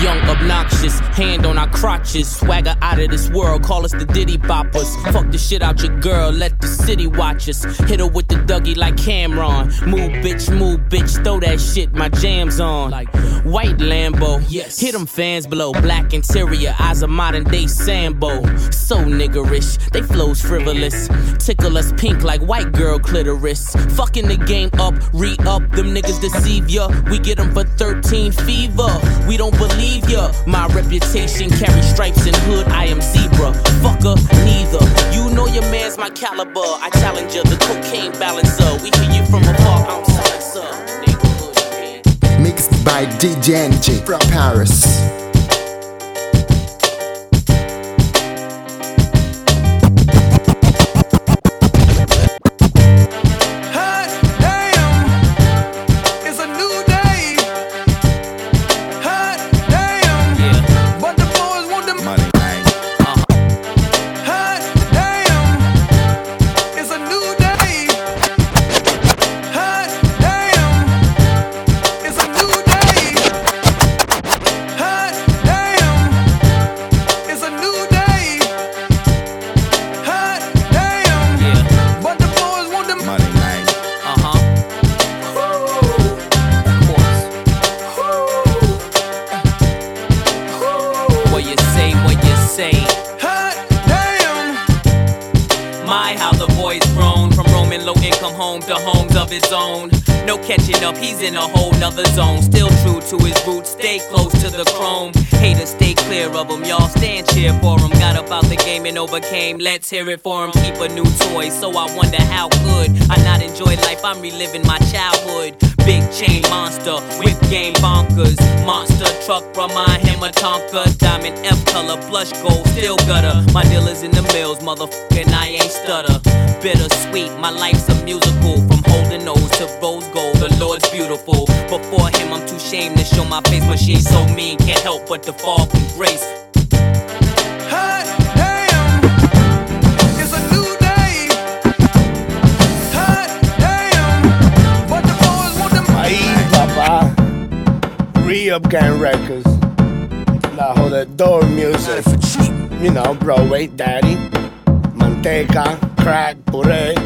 Young, obnoxious, hand on our crotches. Swagger out of this world, call us the Diddy Boppers. Fuck the shit out your girl, let the city watch us. Hit her with the Dougie like Cameron. Move, bitch, move, bitch, throw that shit, my jam's on. Like white Lambo, yes. Hit them fans below, black interior, eyes of modern day Sambo. So niggerish, they flows frivolous. Tickle us pink like white girl clitoris. Fucking the game up, re up, them niggas deceive ya. We get them for 13 fever. We don't believe ya. My reputation carry stripes and hood, I am zebra. Fucker, neither. You know your man's my caliber. I challenge ya, the cocaine balancer. We hear you from afar, I'm silencer. Mixed by DJ NG from Paris. Overcame, let's hear it for him. Keep a new toy, so I wonder how could I not enjoy life? I'm reliving my childhood. Big chain monster, whip game bonkers. Monster truck, remind him of Tonka. Diamond F color, blush gold, still gutter. My dealer's in the mills, motherfucking I ain't stutter. Bittersweet, my life's a musical. From holding nose to rose gold, the Lord's beautiful. Before him, I'm too shamed to show my face, but she ain't so mean. Can't help but to fall from grace. Ahí, Re-Up Gang Records. La Jodedor Music. You know, Broadway Daddy. Manteca, crack, puré.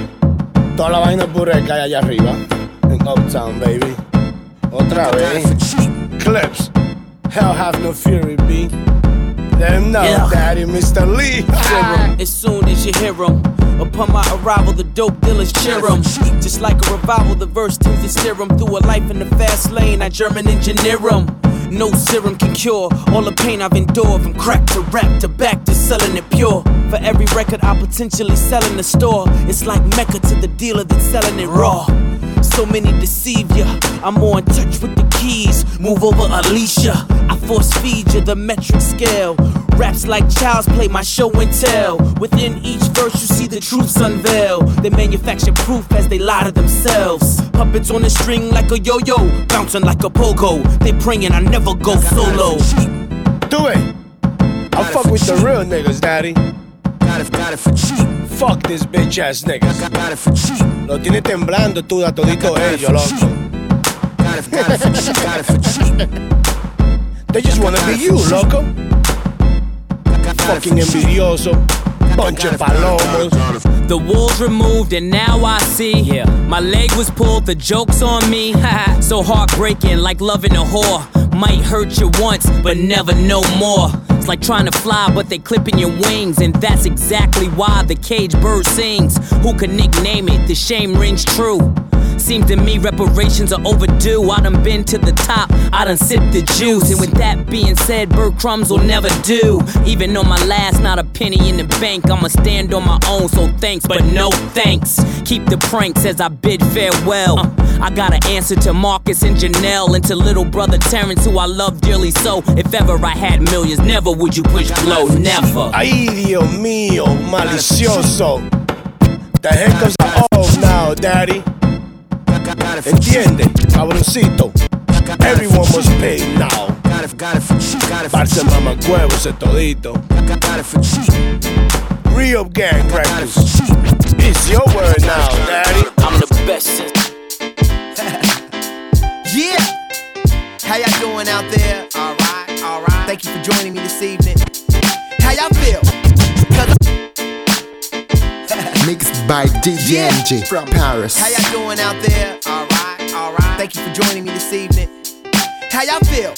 Toda la vaina puré que hay allá arriba. En Uptown, baby. Otra vez. Clipse. Hell have no fury, B. Let him know, Yeah. Daddy, Mr. Lee. as soon as you hear him. Upon my arrival, the dope dealers cheer him. Just like a revival, the verse tends to steer him through a life in the fast lane. I German engineer him. No serum can cure all the pain I've endured from crack to rap to back to selling it pure. For every record I potentially sell in the store, it's like Mecca to the dealer that's selling it raw. So many deceive ya. I'm more in touch with the keys. Move over, Alicia. I force feed you the metric scale. Raps like child's play, my show and tell. Within each verse, you see the truths unveil. They manufacture proof as they lie to themselves. Puppets on a string like a yo yo, bouncing like a pogo. They praying I never go solo. Do it. I fuck with the real niggas, daddy. Got it, got it for cheap. Fuck this bitch ass niggas. Got it for cheap. Lo tiene temblando tú a todito ellos, loco. Got it, got it for cheap. Got it for cheap. They just wanna be you, loco. Fucking envidioso. Bunch of palomos. The walls removed and now I see. Yeah. My leg was pulled, the joke's on me. so heartbreaking, like loving a whore. Might hurt you once, but never no more. It's like trying to fly, but they clipping your wings. And that's exactly why the cage bird sings. Who can nickname it? The shame rings true. Seems to me reparations are overdue. I done been to the top, I done sipped the juice. And with that being said, bird crumbs will never do. Even on my last, not a penny in the bank. I'ma stand on my own, so thanks, but no thanks. Keep the pranks as I bid farewell. Uh, I got an answer to Marcus and Janelle, and to little brother Terrence, who I love dearly. So, if ever I had millions, never would you push blow, never. Ay, Dios mío, malicioso. The heck comes off now, daddy. Entiende, cabroncito. Everyone must pay now. Parce mamacuevo ese todito. Real gang records. It's your word now, daddy. I'm the best. Yeah. How y'all doing out there? All right, all right. Thank you for joining me this evening. How y'all feel? Mixed by DJ NG from Paris. How y'all doing out there? All right, all right. Thank you for joining me this evening. How y'all feel?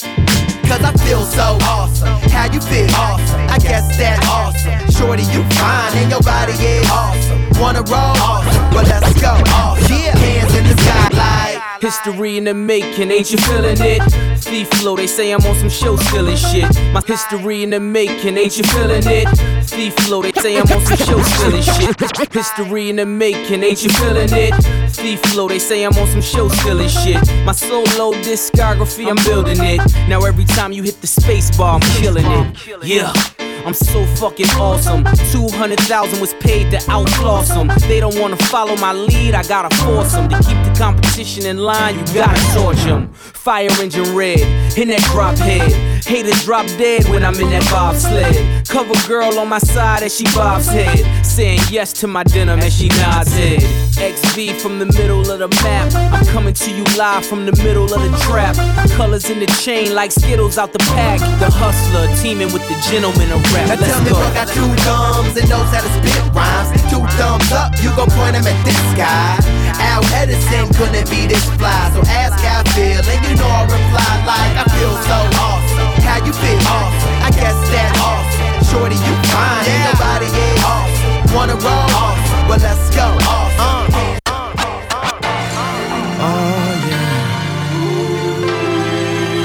Cause I feel so awesome. How you feel? Awesome. I guess that awesome. Shorty, you fine and your body is awesome. Wanna roll? Awesome. Well, let's go. Awesome. Yeah. Hands in the sky like. History in the making, ain't you feeling it? Thief flow, they say I'm on some show stealing shit. My history in the making, ain't you feeling it? Thief flow, they say I'm on some show stealing shit. History in the making, ain't you feeling it? Thief flow, they say I'm on some show stealing shit. My solo discography, I'm building it. Now every time you hit the space bar, I'm killing it. Yeah. I'm so fucking awesome. 200,000 was paid to outclass them. They don't wanna follow my lead, I gotta force them. To keep the competition in line, you gotta torch them. Fire engine red, in that drop head. Haters drop dead when I'm in that bobsled. Cover girl on my side as she bobs head. Saying yes to my denim as she nods head. XV from the middle of the map. I'm coming to you live from the middle of the trap. Colors in the chain like Skittles out the pack. The hustler teaming with the gentleman of rap. Now Let's tell me go. what got two thumbs and knows how to spit rhymes. Two thumbs up, you gon' point them at this guy. Al Edison couldn't be this fly, so ask how I feel, and you know I reply like I feel so awesome. How you feel? Awesome. I guess that awesome. Shorty, you fine, and your body is awesome. Wanna roll? Awesome. Well, let's go. Awesome. Uh.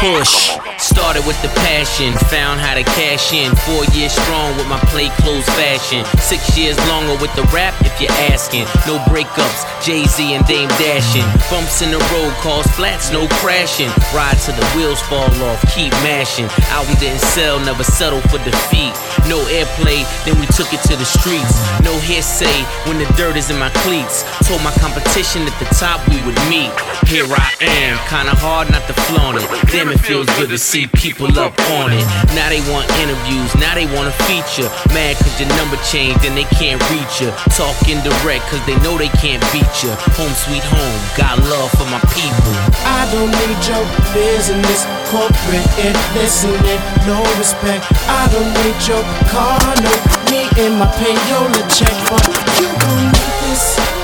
Push. Started with the passion, found how to cash in. Four years strong with my play clothes fashion. Six years longer with the rap, if you're asking. No breakups, Jay Z and Dame dashing. Bumps in the road cause flats, no crashing. Ride till the wheels fall off, keep mashing. Album didn't sell, never settle for defeat. No airplay, then we took it to the streets. No hearsay when the dirt is in my cleats. Told my competition at the top we would meet. Here I am, kinda hard not to flaunt it. Damn, it feels good to see people up on it. Now they want interviews, now they want a feature. Mad cause your number changed and they can't reach you. Talking direct cause they know they can't beat you. Home sweet home, got love for my people. I don't need your business, corporate and listening, no respect. I don't need your car, no me and my payola check, but you gon' need this.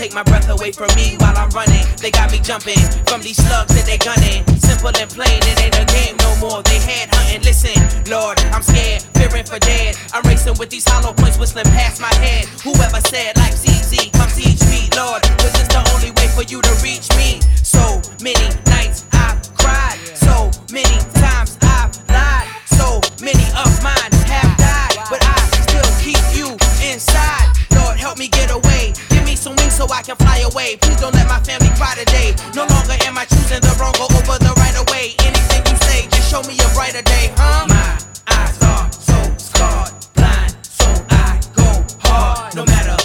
Take my breath away from me while I'm running. They got me jumping from these slugs that they gunning. Simple and plain, it ain't a game no more. They head hunting. Listen, Lord, I'm scared, fearing for dead. I'm racing with these hollow points whistling past my head. Whoever said life's easy, come teach me, Lord. Cause it's the only way for you to reach me. So many nights I've cried, so many times I've lied. So many of mine have died, but I still keep you inside. Lord, help me get away. Give me some wings so I can fly away. Please don't let my family cry today. No longer am I choosing the wrong or over the right away. Anything you say, just show me a brighter day, huh? My eyes are so scarred, blind, so I go hard. No matter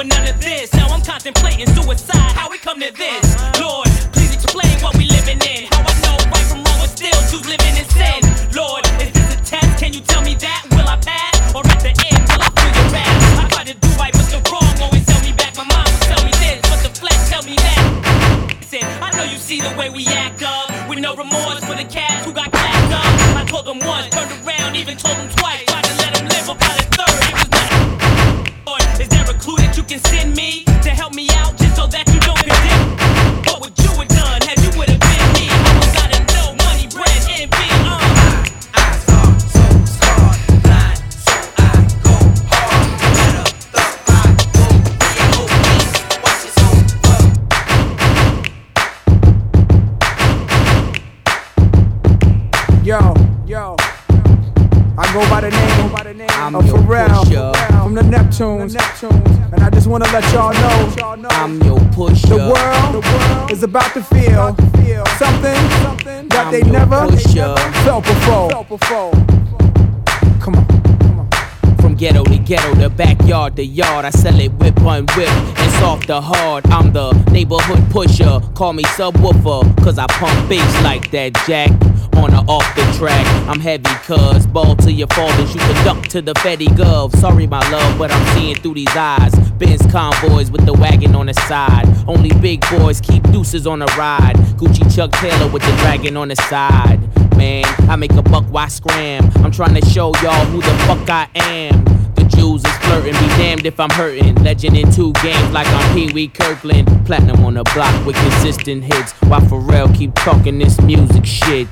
for none of this. Now I'm contemplating suicide. How we come to this? Lord, please explain what we living in. How I know right from wrong, but still choose living in sin. Lord, is this a test? Can you tell me that? Will I pass? Or at the end, will I feel your wrath? I try to do right, but the wrong always tell me back. My mom would tell me this, but the flesh tell me that. Listen, I know you see the way we act up. With no remorse for the cats who got clapped up. I told them once, turned around, even told them twice. Can send me to help me out just so that you don't condemn? What would you have done had you would have been me? I was gotta know money, bread, envy, uh. Yo, yo. I go by the name, go by the name I'm of your Pharrell pusher. From the Neptunes. And I just want to let y'all know I'm your pusher. the world is about to feel something that they never felt before. From ghetto to ghetto, the backyard to yard, I sell it whip on whip It's soft to hard. I'm the neighborhood pusher. Call me subwoofer, cause I pump bass like that jack. On or off the track, I'm heavy, cuz ball to your fathers, you can duck to the Fetty Gov. Sorry, my love, but I'm seeing through these eyes. Benz convoys with the wagon on the side. Only big boys keep deuces on the ride. Gucci Chuck Taylor with the dragon on the side. Man, I make a buck, why scram? I'm trying to show y'all who the fuck I am. The Jews is flirting, be damned if I'm hurting. Legend in two games like I'm Pee Wee Kirkland. Platinum on the block with consistent hits. While Pharrell keep talking this music shit.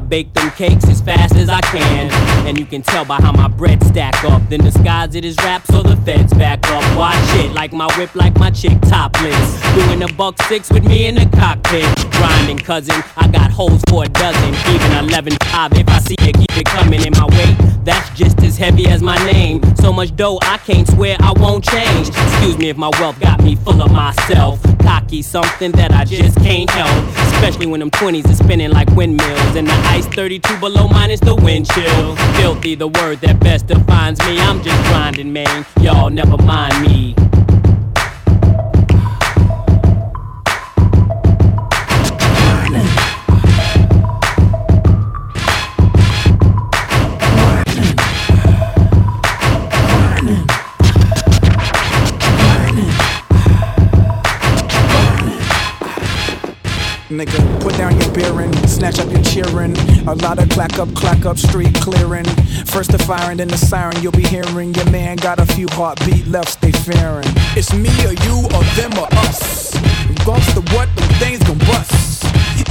I bake them cakes as fast as I can. And you can tell by how my bread stack up. Then disguise it as rap so the feds back up. Watch it, like my whip, like my chick topless. Doing a buck six with me in the cockpit. Grinding, cousin, I got holes for a dozen. Even 11 five if I see it, keep it coming in my way. That's just as heavy as my name. So much dough, I can't swear I won't change. Excuse me if my wealth got me full of myself. Cocky, something that I just can't help. Especially when them 20s are spinning like windmills. And the ice 32 below minus the wind chill. Filthy, the word that best defines me. I'm just grinding, man. Y'all never mind me. Nigga, put down your beering, snatch up your cheering. A lot of clack up, clack up, street clearing. First the firing, then the siren you'll be hearing. Your man got a few heartbeat left, stay fearing. It's me or you or them or us. Regardless of what, them things gon' bust.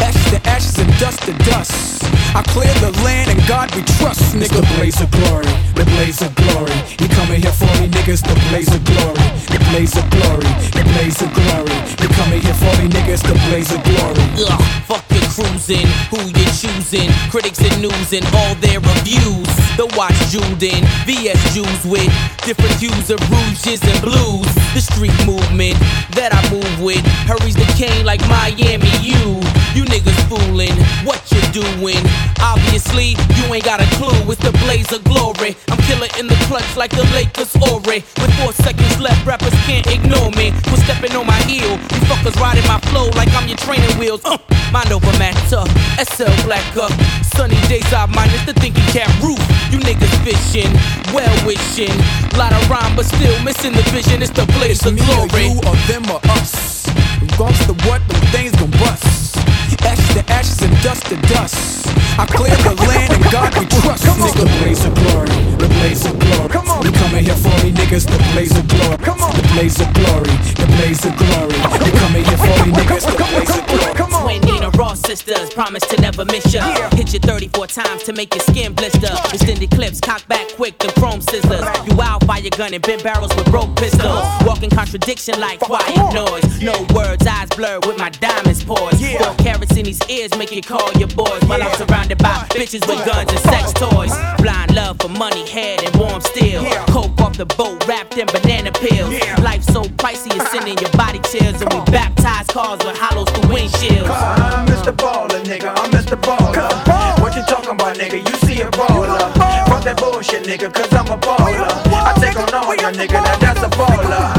Ashes to ashes and dust to dust. I clear the land and God we trust, nigga. The blaze of glory, the blaze of glory. You coming here for me, niggas? The blaze of glory, the blaze of glory, the blaze of glory. You coming here for me, niggas? The blaze of glory. Ugh, fuck your cruising, who you choosing? Critics and news and all their reviews. The watch Jewed in, VS Jews with different hues of rouges and blues. The street movement that I move with hurries the cane like Miami. You, you niggas fooling, what you doing? Obviously, you ain't got a clue. It's the blaze of glory. I'm killer in the clutch like the Lakers Horry. With four seconds left, rappers can't ignore me. Quit stepping on my heel. You fuckers riding my flow like I'm your training wheels. Uh, mind over matter. SL black up. Sunny days out minus the thinking cap roof. You niggas fishing, well wishing. Lot of rhyme, but still missing the vision. It's the blaze of me glory. or you or them or us. Regardless of what, them things gon' bust. Ashes to ashes and dust to dust. I clear the land and God we trust. Nigga, the blaze of glory, the blaze of glory. Come on, you coming here for me, niggas? The blaze of glory. Come on, the blaze of glory, the blaze of glory. You coming here for me, niggas? The blaze of glory. Come on. Twin Nina Ross sisters, promise to never miss ya. Hit you 34 times to make your skin blister. Extended clips, cock back quick, the chrome scissors. You wildfire gun and bent barrels with broke pistols. Walking contradiction like quiet noise. No words, eyes blurred with my diamonds poised. Four carrots in these ears make you call your boys. While I'm surrounded by bitches with guns and sex toys. Blind love for money, head and warm steel. Coke off the boat wrapped in banana peels. Life so pricey, it's sending your body chills. And we baptize cars with hollows through windshields. I'm Mr. Baller, nigga. I'm Mr. Baller. What you talking about, nigga? You see a baller. Fuck that bullshit, nigga, cause I'm a baller. I take on all your nigga, now that's a baller.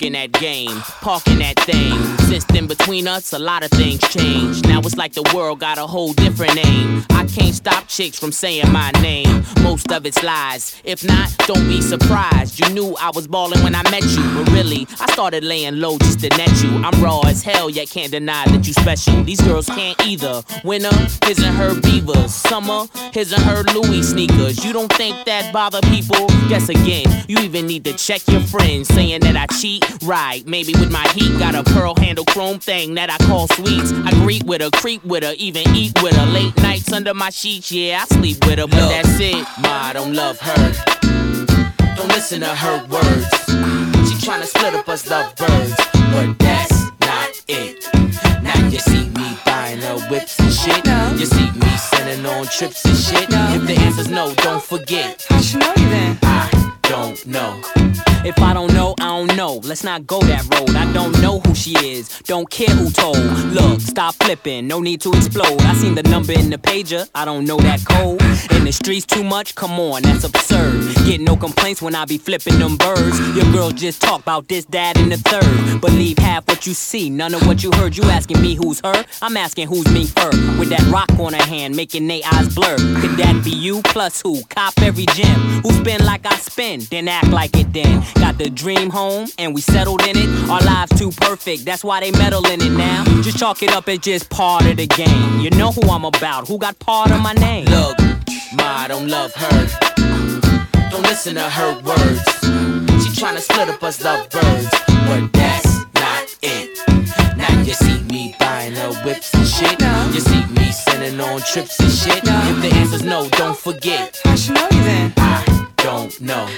Talking that game, parking that thing. Since then, between us, a lot of things changed. Now it's like the world got a whole different name. I can't stop chicks from saying my name. Most of it's lies. If not, don't be surprised. You knew I was ballin' when I met you, but really, I started laying low just to net you. I'm raw as hell, yet can't deny that you special. These girls can't either. Winter, his and her beavers. Summer, his and her Louis sneakers. You don't think that bother people? Guess again, you even need to check your friends saying that I cheat. Right, maybe with my heat, got a pearl handle chrome thing that I call sweets. I greet with her, creep with her, even eat with her. Late nights under my sheets, yeah, I sleep with her, but that's it. Ma, I don't love her. Don't listen to her words. She tryna split up us lovebirds, but that's not it. Now you see me buying her whips and shit. You see me sending on trips and shit. If the answer's no, don't forget. How she know you then? I don't know. If I don't know, I don't know. let's not go that road. I don't know who she is, don't care who told. Look, stop flipping, no need to explode. I seen the number in the pager, I don't know that code. In the streets too much, come on, that's absurd. Get no complaints when I be flipping them birds. Your girls just talk about this, that, and the third. Believe half what you see, none of what you heard. You asking me who's her? I'm asking who's me her. With that rock on her hand, making they eyes blur. Could that be you plus who? Cop every gem. Who spin like I spin, then act like it then. Got the dream home, and we settled in it. Our lives too perfect, that's why they meddle in it now. Just chalk it up as just part of the game. You know who I'm about, who got part of my name. Look, Ma, I don't love her. Don't listen to her words. She tryna split up us lovebirds, but that's not it. Now you see me buying her whips and shit. You see me sending on trips and shit. If the answer's no, don't forget. I should know you then. I don't know.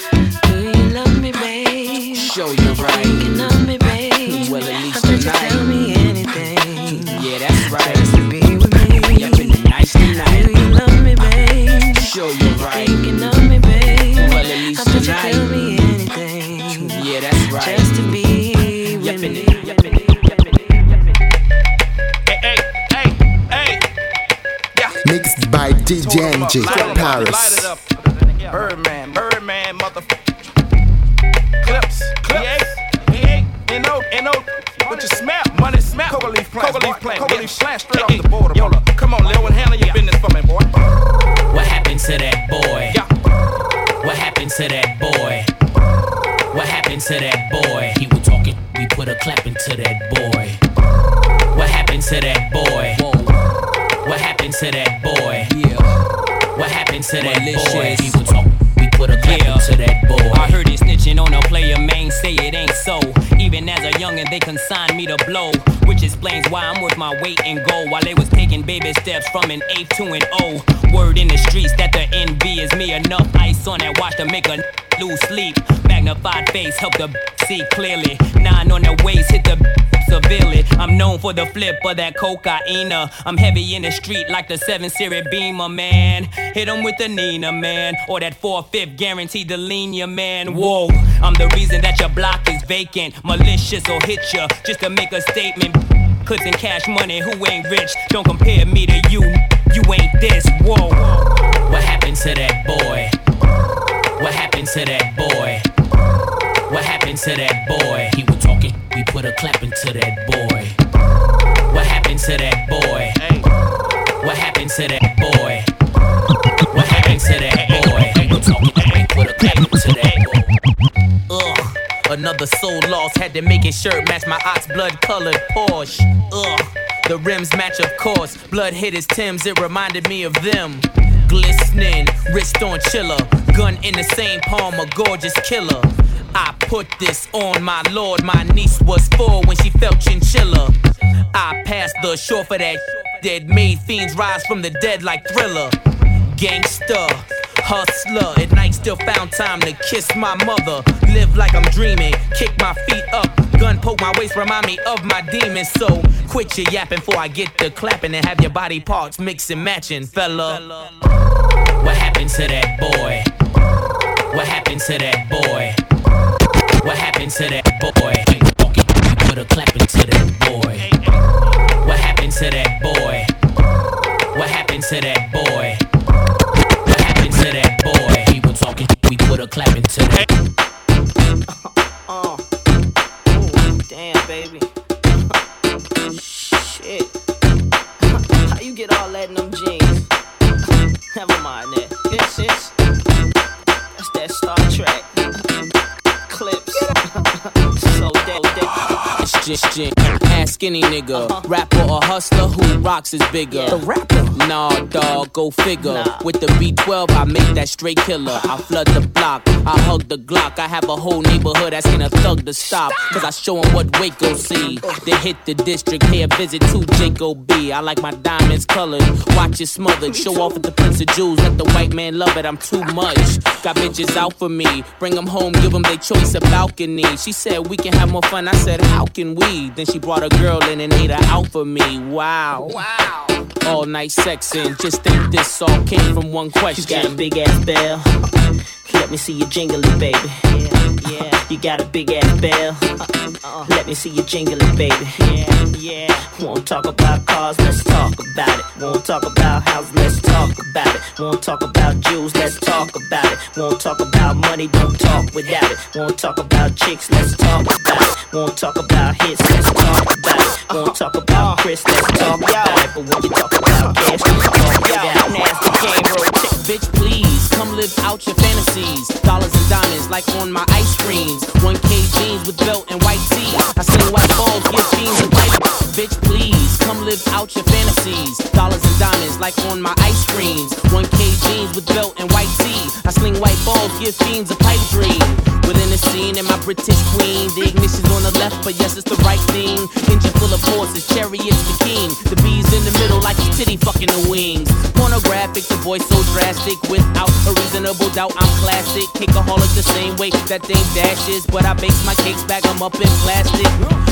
Do you love me, babe? Show you right. Thinking of me, babe. Well, at least How could you tonight. tell me anything? Yeah, that's right. Just to be with me. Yeah, been nice tonight. Do you love me, babe? Show you right. Thinking of me, babe. Well, at least How could you tonight. tell me anything? Yeah, that's right. Just to be with Yup, in me. it, yup, in it. Mixed by DJ NG from Paris. Birdman, Birdman, motherfucker. Clipse, Clipse. Yeah, you know, you know, what you smell, money smell. Coca leaf plant, Coca leaf plant, Coca leaf plant, straight off the border. Yo, look, come on, Lil, and handle your business for me, boy. What happened to that boy? What happened to that boy? What happened to that boy? He was talking, we put a clap into that boy. What happened to that boy? What happened to that to that boy? Was talking, we put a clap into that boy. I heard it snitching on a player, man, say it ain't so. Even as a youngin', they consigned me to blow. Which explains why I'm worth my weight in gold. While they was taking baby steps from an eighth to an O. Word in the streets that the envy is me. Enough ice on that watch to make a lose sleep. Magnified face, help the see clearly. Nine on the waist, hit the I'm known for the flip of that cocaine. I'm heavy in the street like the 7 Series Beamer, man. Hit 'em with the Nina, man. Or that 4-5 guaranteed to lean ya, man. Whoa, I'm the reason that your block is vacant. Malicious will hit ya just to make a statement. Clipse and cash money, who ain't rich? Don't compare me to you. You ain't this, whoa. What happened to that boy? What happened to that boy? What happened to that boy? He was talking, we put a clap into that boy. What happened to that boy? What happened to that boy? What happened to that boy? He was talking, put a clap into that boy. Ugh, another soul lost. Had to make his shirt match my ox blood colored Porsche. Ugh, the rims match, of course. Blood hit his Tims, it reminded me of them. Glistening, wrist on chiller. Gun in the same palm, a gorgeous killer. I put this on my lord. My niece was four when she felt chinchilla. I passed the shore for that dead made fiends rise from the dead like thriller. Gangster, hustler, at night still found time to kiss my mother. Live like I'm dreaming, kick my feet up. Gun poke my waist, remind me of my demons. So quit your yapping before I get the clapping and have your body parts mix and matching, fella. What happened to that boy? What happened to that boy? What happened to that boy? Put a clap into that boy. What happened to that boy? What happened to that boy? What happened to that boy? People talking, we put a clap into that. Shit. Ask any nigga, rapper or hustler, who rocks is bigger. The rapper? Nah, dog, go figure. With the B12, I make that straight killer. I flood the block, I hug the Glock. I have a whole neighborhood asking a thug to stop. Cause I show 'em what Waco see. They hit the district, pay a visit to Jacob B. I like my diamonds colored, watch it smothered. Show off at the Prince of Jewels, let the white man love it. I'm too much. Got bitches out for me, bring 'em home, give 'em their choice of balcony. She said we can have more fun. I said, how can we? Then she brought a girl in and ate her out for me. Wow. Wow. All night sexing. Just think this all came from one question. You got a big ass bell. Let me see your jingly, baby. Yeah. You got a big ass bell. Let me see you jingle it, baby. Yeah, yeah. Won't talk about cars, let's talk about it. Won't talk about houses, let's talk about it. Won't talk about jewels, let's talk about it. Won't talk about money, don't talk without it. Won't talk about chicks, let's talk about it. Won't talk about hits, let's talk about it. Won't talk about Chris, let's talk about it. But when you talk about cash, let's talk about nasty game roll. Bitch, please come live out your fantasies. Dollars and diamonds like on my ice creams. 1K jeans with belt and white tee. I sling white balls, give fiends and pipe. Bitch, please come live out your fantasies. Dollars and diamonds like on my ice creams. 1K jeans with belt and white tee. I sling white balls, give fiends a pipe dream. Within the scene and my British queen. The ignition's on the left, but yes, it's the right thing. Engine full of horses, chariots the king. The bees in the middle like his titty fucking the wings. Pornographic, the voice so drastic. Without a reasonable doubt, I'm classic. Cakeaholic the same way that Dame Dash is. But I bake my cakes, bag 'em up in plastic.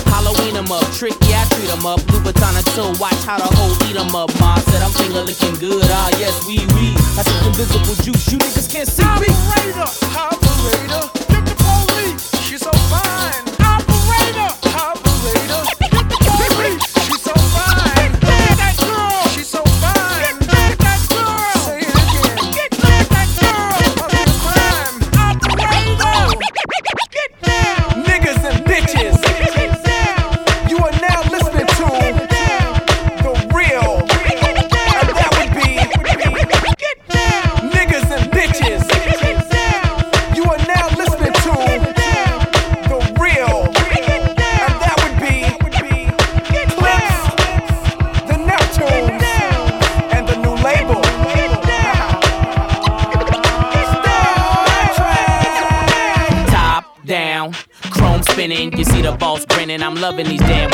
Halloween 'em up, trick, yeah, I treat 'em up. Louboutin until watch how the whole eat 'em up. Ma said I'm finger licking good. Ah, yes, we, we. That's some invisible juice. You niggas can't see me. Operator, operator, get the police. She's so fine. Operator, loving these damn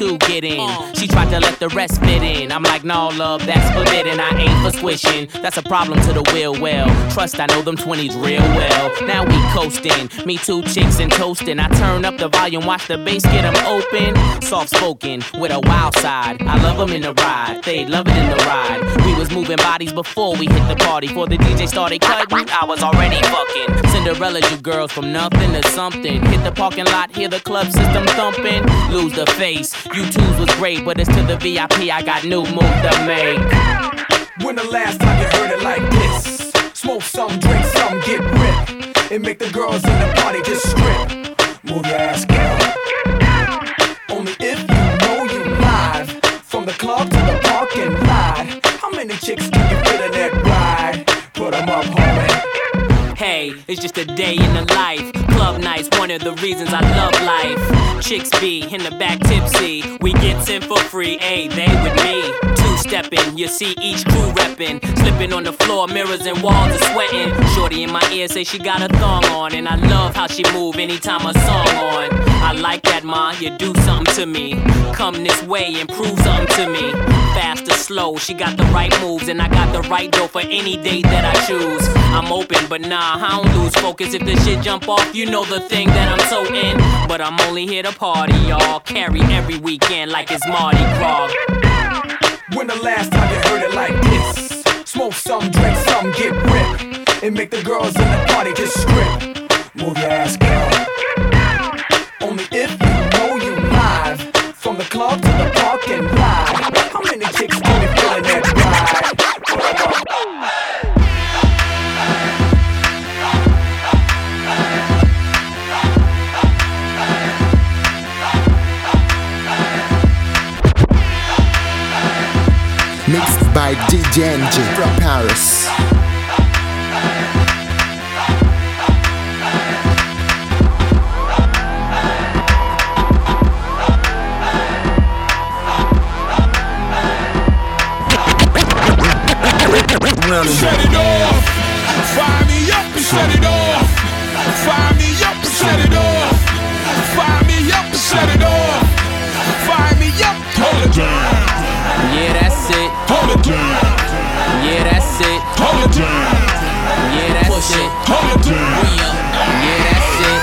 two get in. She tried to let the rest fit in. I'm like, no, love, that's forbidden. I ain't for squishing. That's a problem to the will. Well, trust I know them 20s real well. Now we coasting. Me two chicks and toasting. I turn up the volume, watch the bass get them open. Soft spoken with a wild side. I love them in the ride. They love it in the ride. We was moving bodies before we hit the party. Before the DJ started cutting, I was already fucking. Cinderella, you girls from nothing to something. Hit the parking lot, hear the club system thumping. Lose the face. You twos was great, but it's to the VIP. I got new move to make. When the last time you heard it like this? Smoke some, drink some, get ripped. It make the girls in the party just strip. Move your ass, girl. It's just a day in the life. Club nights, one of the reasons I love life. Chicks be in the back tipsy. We get in for free, hey, they with me. Two stepping, you see each crew reppin'. Slipping on the floor, mirrors and walls are sweating. Shorty in my ear say she got a thong on. And I love how she move anytime a song on. I like that, ma, you do something to me. Come this way and prove something to me. Fast or slow, she got the right moves. And I got the right dough for any date that I choose. I'm open, but nah, I don't lose focus. If the shit jump off, you know the thing that I'm so in. But I'm only here to party, y'all. Carry every weekend like it's Mardi Gras. When the last time you heard it like this? Smoke some, drink some, get ripped. And make the girls in the party just strip. Move your ass, girl. Only if you know you live. From the club to the parking lot. By DJ NG from Paris. Set it off. Fire me up and set it off. Fire me up and set it off. Hold it down. Yeah, that's it. Hold it down. Yeah, that's Push it. Hold it down. We up. Yeah, that's it.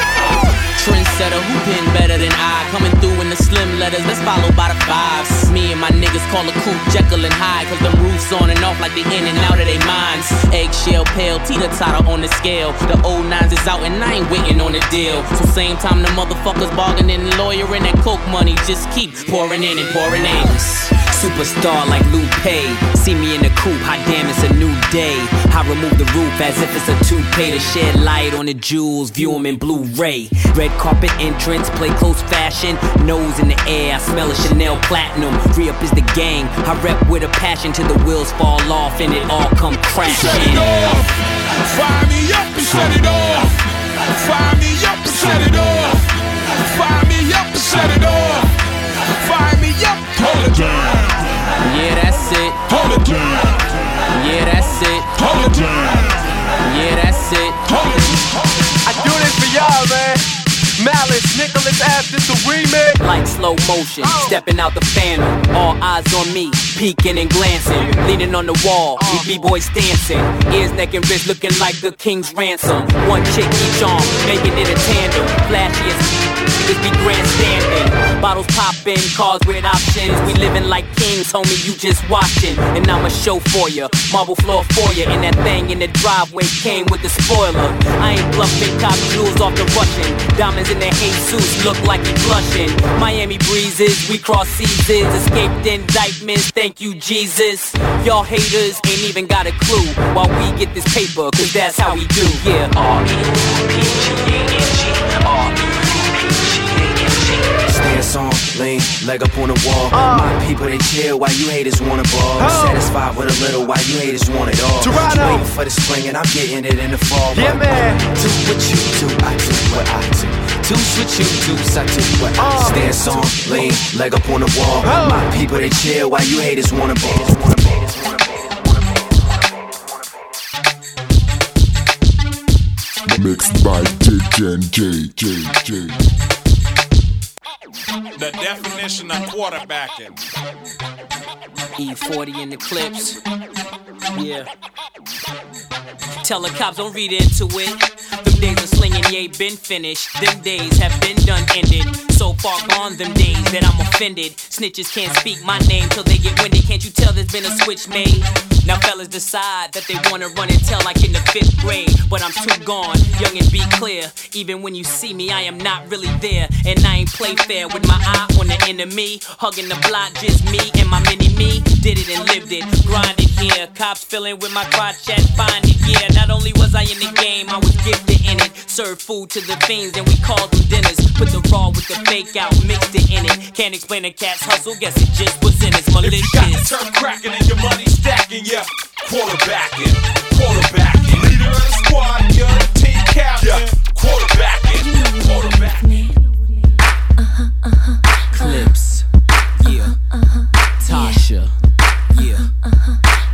Trendsetter, who been better than I? Coming through in the slim letters, let's follow by the fives. Me and my niggas call a coupe Jekyll and Hyde, cause the roof's on and off like they in and out of their minds. Eggshell pale, teeter totter on the scale. The old nines is out and I ain't waiting on a deal. So same time the motherfuckers bargaining lawyering that coke money just keep pouring in and pouring in. Superstar like Lupe. See me in the coupe, hot damn, it's a new day. I remove the roof as if it's a toupee to shed light on the jewels, view them in Blu-ray. Red carpet entrance, play close fashion, nose in the air, I smell a Chanel platinum. Free up is the gang, I rep with a passion till the wheels fall off and it all come crashing. Set it off, fire me up and set it off. Fire me up and set it off. Fire me up and set it off. Fire me up, hold it down. Yeah, that's it. Hold it down. Yeah, that's it. Hold it down. Yeah, that's it. Hold it. I do this for y'all, man. Malice, Nicholas F, this a remix. Like slow motion, oh. stepping out the phantom. All eyes on me, peeking and glancing. Leaning on the wall, we uh-huh. B-boys dancing. Ears, neck, and wrist looking like the king's ransom. One chick each arm, making it a tandem. Flashy as niggas be grandstanding. Bottles popping, cars with options. We living like kings, homie, you just watching. And I'ma show for ya, marble floor for ya. And that thing in the driveway came with the spoiler. I ain't bluffing, cop jewels off the Russian. Diamonds in the Jesus look like he blushing. Miami breezes, we cross seasons. Escaped indictments, thank you, Jesus. Y'all haters ain't even got a clue while we get this paper, cause that's how we do. Yeah. Stance on, lean, leg up on the wall. My people they chill while you haters wanna ball. Satisfied with a little while you haters want it all. Toronto. Waiting for the spring and I'm getting it in the fall. Yeah, But, man. uh, do what you do, I do what I do. Do what you do, I do what I do. Stance on, lean, leg up on the wall. My people they chill while you haters wanna ball. Mixed by JJ J. The definition of quarterbacking. E40 E in the Clipse. Yeah. Tell the cops don't read into it. Them days of slinging, yeah, been finished. Them days have been done, ended. So far gone, them days that I'm offended. Snitches can't speak my name till they get winded. Can't you tell there's been a switch made? Now fellas decide that they wanna run and tell like in the fifth grade. But I'm too gone, young and be clear. Even when you see me, I am not really there. And I ain't play fair with my eye on the enemy. Hugging the block, just me and my mini me. Did it and lived it, grinded here. Cops filling with my crotch at find it, yeah. Not only was I in the game, I was gifted in it. Served food to the fiends and we called them dinners. Put the raw with the fake out, mixed it in it. Can't explain a cat's hustle, guess it just was in its malicious. If you got the turf cracking and your money stacking, yeah. Quarterbacking, quarterbacking. Leader of the squad, you're the team captain. Yeah. Quarterbacking, quarterbacking. Clipse, yeah. Uh-huh, uh-huh, uh-huh. Tasha, yeah. Uh-huh, uh-huh.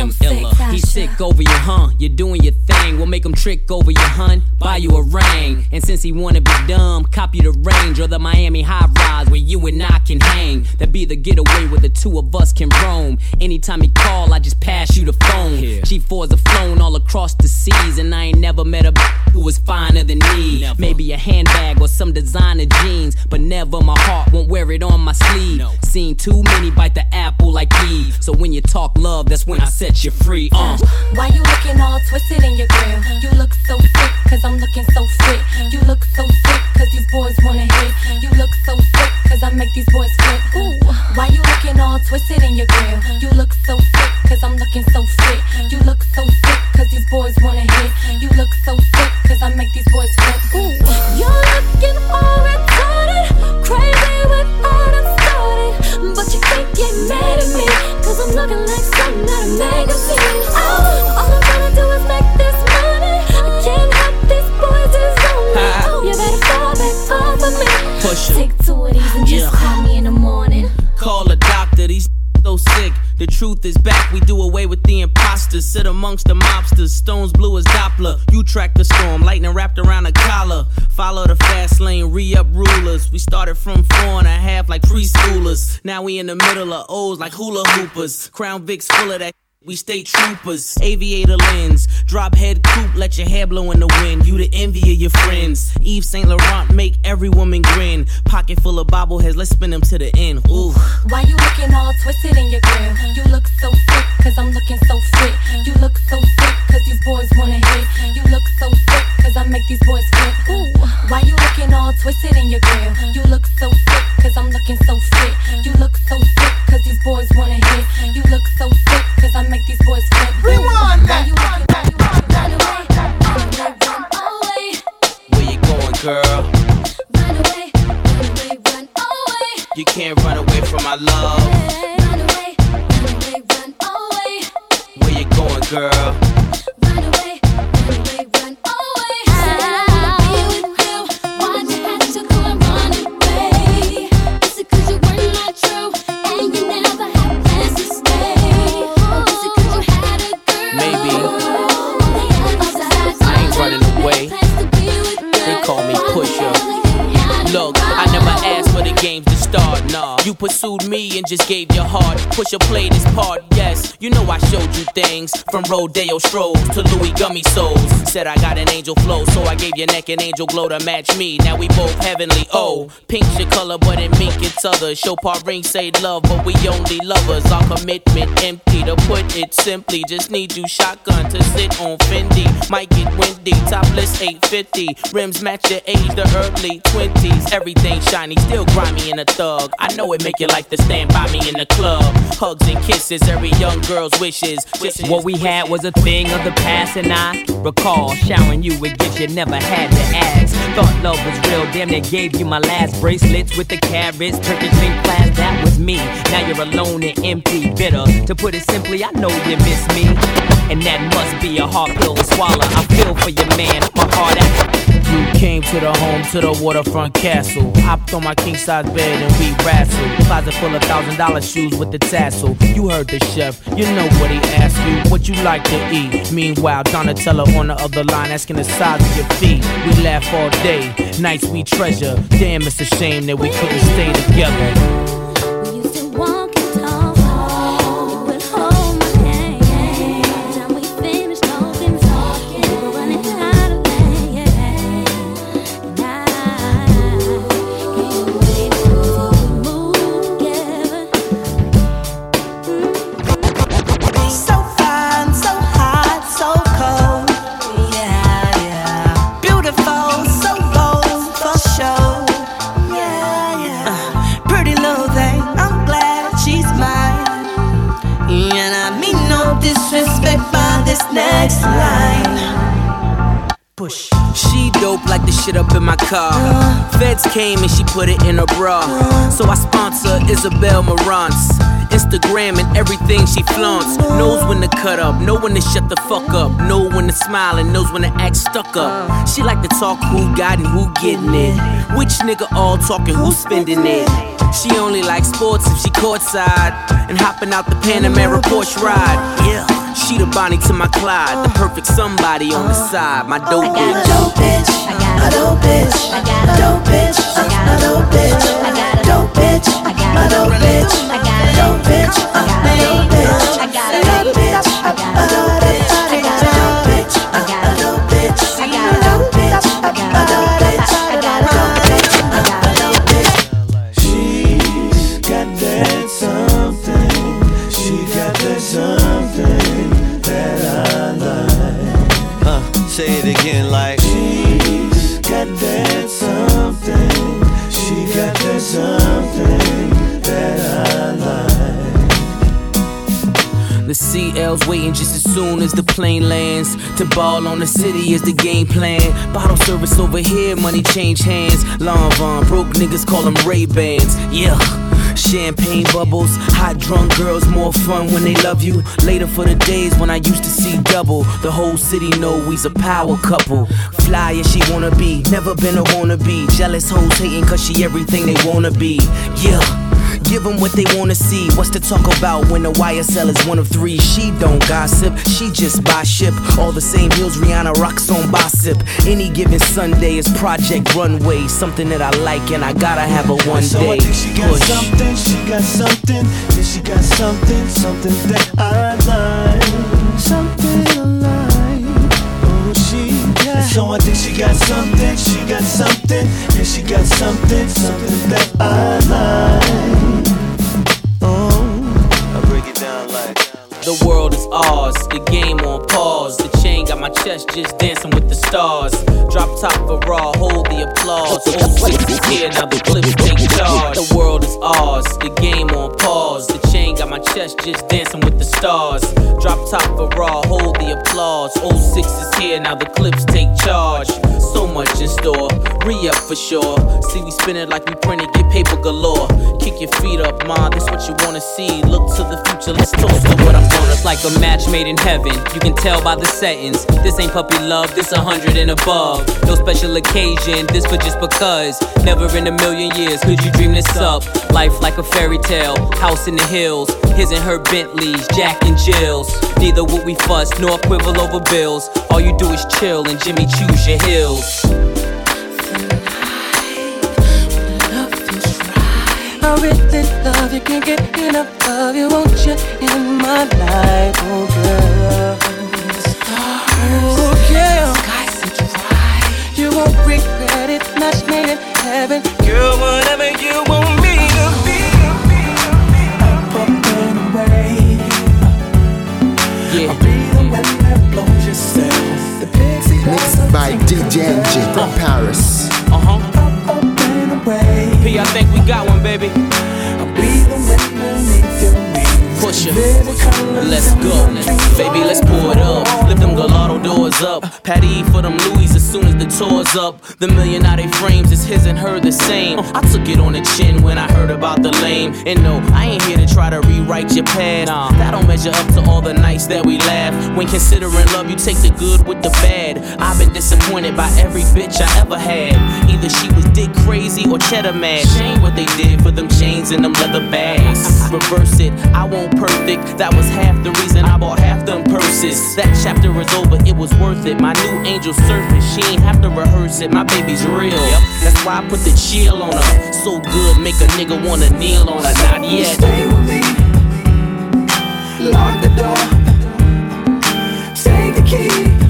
M Illa. He sick over you, huh? You're doing your thing. We'll make him trick over you, hun. Buy you a ring. And since he wanna be dumb, copy the range or the Miami high rise where you and I can hang. That be the getaway where the two of us can roam. Anytime he call, I just pass you the phone. G4s have flown all across the seas, and I ain't never met a b- who was finer than me. Maybe a handbag or some designer jeans, but never my heart won't wear it on my sleeve. Seen too many bite the apple like Eve. So when you talk love, that's when I set you free. Uh. Why you looking all twisted in your grill? You look so sick, cause I'm looking so fit. You look so sick, cause these boys wanna hit. You look so sick, cause I make these boys flip. Ooh. Why you looking all twisted in your grill? You look so sick, cause I'm looking so fit. You look so sick, cause these boys wanna hit. You look so sick, cause I make these boys flip. Ooh. You're looking all amongst the mobsters, stones blue as Doppler. You track the storm, lightning wrapped around a collar. Follow the fast lane, re up rulers. We started from four and a half like preschoolers. Now we in the middle of O's like hula hoopers. Crown Vic's full of that. We stay troopers, aviator lens, drop head coupe, let your hair blow in the wind. You the envy of your friends. Yves Saint Laurent make every woman grin. Pocket full of bobbleheads, let's spin them to the end. Ooh. Why you looking all twisted in your grill? You look so sick, cause I'm looking so fit. You look so sick, cause these boys wanna hit. You look so sick, cause I make these boys flip. Ooh. Why you looking all twisted in your grill? You look so sick, cause I'm looking so fit. You look so You can't run away from my love. Run away, run away, run away. Where you going, girl? Pursued me and just gave your heart. Pusha played his part, yes. You know I showed you things. From Rodeo strolls to Louis Gummy Souls. Said I got an angel flow, so I gave your neck an angel glow to match me. Now we both heavenly. Oh, pink's your color, but in mink it's other. Show part ring say love, but we only lovers. Our commitment empty. To put it simply, just need you shotgun to sit on Fendi. Might get windy, topless 850. Rims match your age, the early 20s. Everything shiny, still grimy and a thug. I know it make you like to stand by me in the club. Hugs and kisses, every young girl's wishes. wishes. What we had was a thing of the past, and I recall showering you with gifts you never had to ask. Thought love was real, damn they gave you my last bracelets with the carrots, Turkish pink class. That was me. Now you're alone and empty, bitter. To put it simply, I know you miss me, and that must be a hard pill to swallow. I feel for your man, my heart out. You came to the home to the waterfront castle. Hopped on my king size bed and we wrestled. Closet full of thousand dollar shoes with the tassel. You heard the chef, you know what he asked you, what you like to eat. Meanwhile, Donatella on the other line asking the size of your feet. We laugh all day, nights we treasure. Damn, it's a shame that we couldn't stay together. So shit up in my car. Feds came and she put it in her bra. So I sponsor Isabel Marantz. Instagram and everything she flaunts. Knows when to cut up, know when to shut the fuck up. Know when to smile and knows when to act stuck up. She like to talk who got and who getting it. Which nigga all talking, who spending it. She only likes sports if she courtside. And hopping out the Panamera Porsche ride. Yeah. She the Bonnie to my Clyde, the perfect somebody on the side, my dope bitch. I got bitch. CL's waiting just as soon as the plane lands. To ball on the city is the game plan. Bottle service over here, money change hands. Long Von, broke niggas call them Ray Bans. Yeah. Champagne bubbles, hot drunk girls, more fun when they love you. Later for the days when I used to see double. The whole city know we's a power couple. Fly as she wanna be, never been a wanna be. Jealous hoes hating cause she everything they wanna be. Yeah. Give them what they wanna see. What's to talk about when the YSL is one of three? She don't gossip, she just buy ship. All the same heels Rihanna rocks on Bossip. Any given Sunday is Project Runway. Something that I like and I gotta have a one So I day think she got push. something, she got something, yeah, she got something, something that I like, something So I think she got something, she got something, yeah, she got something, something that I like. Oh, I break it down like. The world is ours, the game on pause. The chain got my chest just dancing with the stars. Drop top for raw, hold the applause. Old six is here, now the Clipse take charge. The world is ours, the game on pause. The chain got my chest just dancing with the stars. Drop top for raw, hold the applause. Old six is here, now the Clipse take charge. So much in store, re up for sure. See, we spin it like we printed, get paper galore. Kick your feet up, ma, this what you wanna see. Look to the future, let's toast to what I'm gonna. It's like a match made in heaven. You can tell by the settings. This ain't puppy love, this a hundred and above. No special occasion, this for just because. Never in a million years could you dream this up. Life like a fairy tale, house in the hills. His and her Bentleys, Jack and Jills. Neither would we fuss nor quibble over bills. All you do is chill and Jimmy Choo's your hills. I really love you, can't get enough of you. Want you in my life, oh girl. Oh yeah. You won't regret it, match made in heaven. Girl, whatever you want me to be. Up, up and away. Yeah. I'll be the one that blows yourself. The pixie Mixed by DJ NG from Paris. Uh huh. P, I think we got one, baby. Push it. Let's go. Baby, let's pour it up. Lift them gelato doors up. Patty for them Louis as soon as the tour's up. The million out frames is his and her the same. I took it on the chin when I heard about the lame. And no, I ain't here to try to rewrite your past. That don't measure up to all the nights that we laugh. When considering love, you take the good with the bad. I've been disappointed by every bitch I ever had. Either she was dick crazy or cheddar mad. Shame what they did for them chains and them leather bags. Reverse it, I won't perfect. That was half the reason I bought half them purses. That chapter is over, it was worth it. My new angel surface, she ain't have to rehearse it. My baby's real. Yep. That's why I put the chill on her. So good, make a nigga wanna kneel on her. Not yet. Stay with me. Lock the door. Take the key.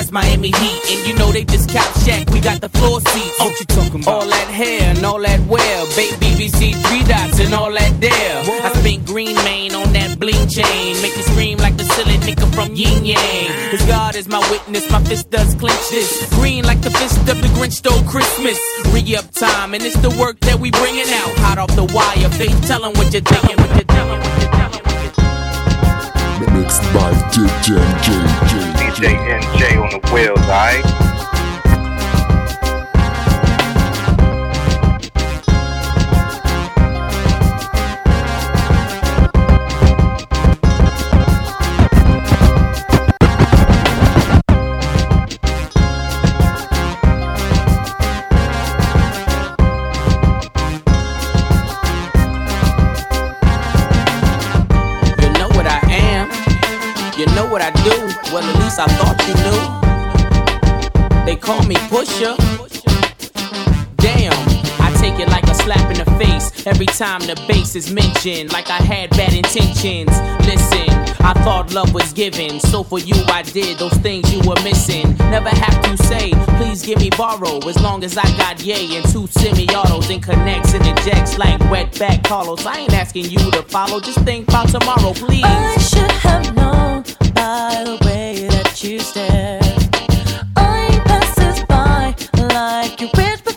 That's Miami Heat. And you know they just couch shack, we got the floor seats. What you talking about? All that hair and all that wear. Bait BBC, three dots and all that there. I spent green mane on that bling chain. Make you scream like the silly nigga from Yin Yang. Cause God is my witness, my fist does clench this. Green like the fist of the Grinch stole Christmas. Re up time, and it's the work that we bringing out. Hot off the wire, face telling what you're thinking, what you're telling, what you're telling. Mixed by DJ NG. DJ NG on the wheels, alright? I thought you knew. They call me Pusha. Damn, I take it like a slap in the face every time the bass is mentioned, like I had bad intentions. Listen, I thought love was given, so for you I did those things you were missing. Never have to say, please give me borrow, as long as I got yay and two semi-autos and connects and ejects like wet back Carlos. I ain't asking you to follow, just think about tomorrow, please. I should have known by the way you stare. I passes by like you're rich,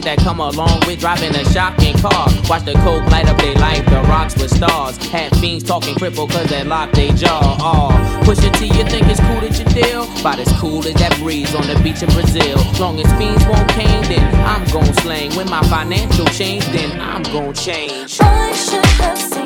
That come along with driving a shocking car. Watch the coke light up their life, the rocks with stars. Had fiends talking cripple cause they locked their jaw. Oh, push it till you think it's cool that you deal. About as cool as that breeze on the beach in Brazil. Long as fiends won't cane, then I'm gon' slang. When my financial change, then I'm gon' change. I should have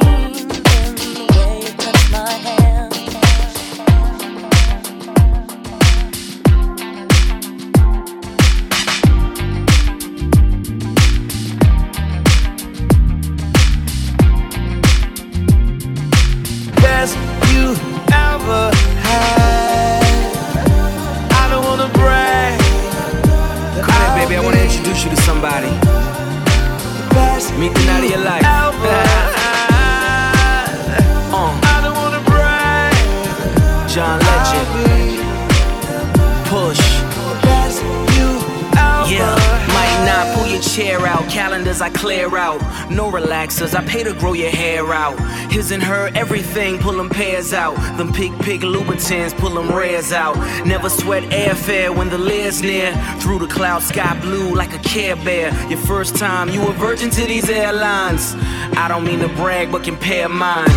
relaxers, I pay to grow your hair out. His and her, everything, pull them pairs out. Them pig pig Louboutins, pull them rares out. Never sweat airfare when the lid's near. Through the cloud, sky blue like a care bear. Your first time, you a virgin to these airlines. I don't mean to brag, but compare mine.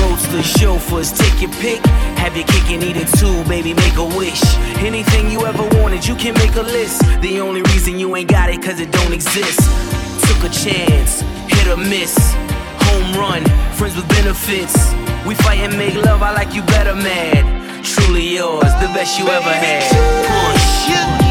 Roadsters, chauffeurs, take your pick. Have your cake and eat it too, baby, make a wish. Anything you ever wanted, you can make a list. The only reason you ain't got it, cause it don't exist. Took a chance, hit or miss. Home run, friends with benefits. We fight and make love, I like you better, mad. Truly yours, the best you ever had. Push.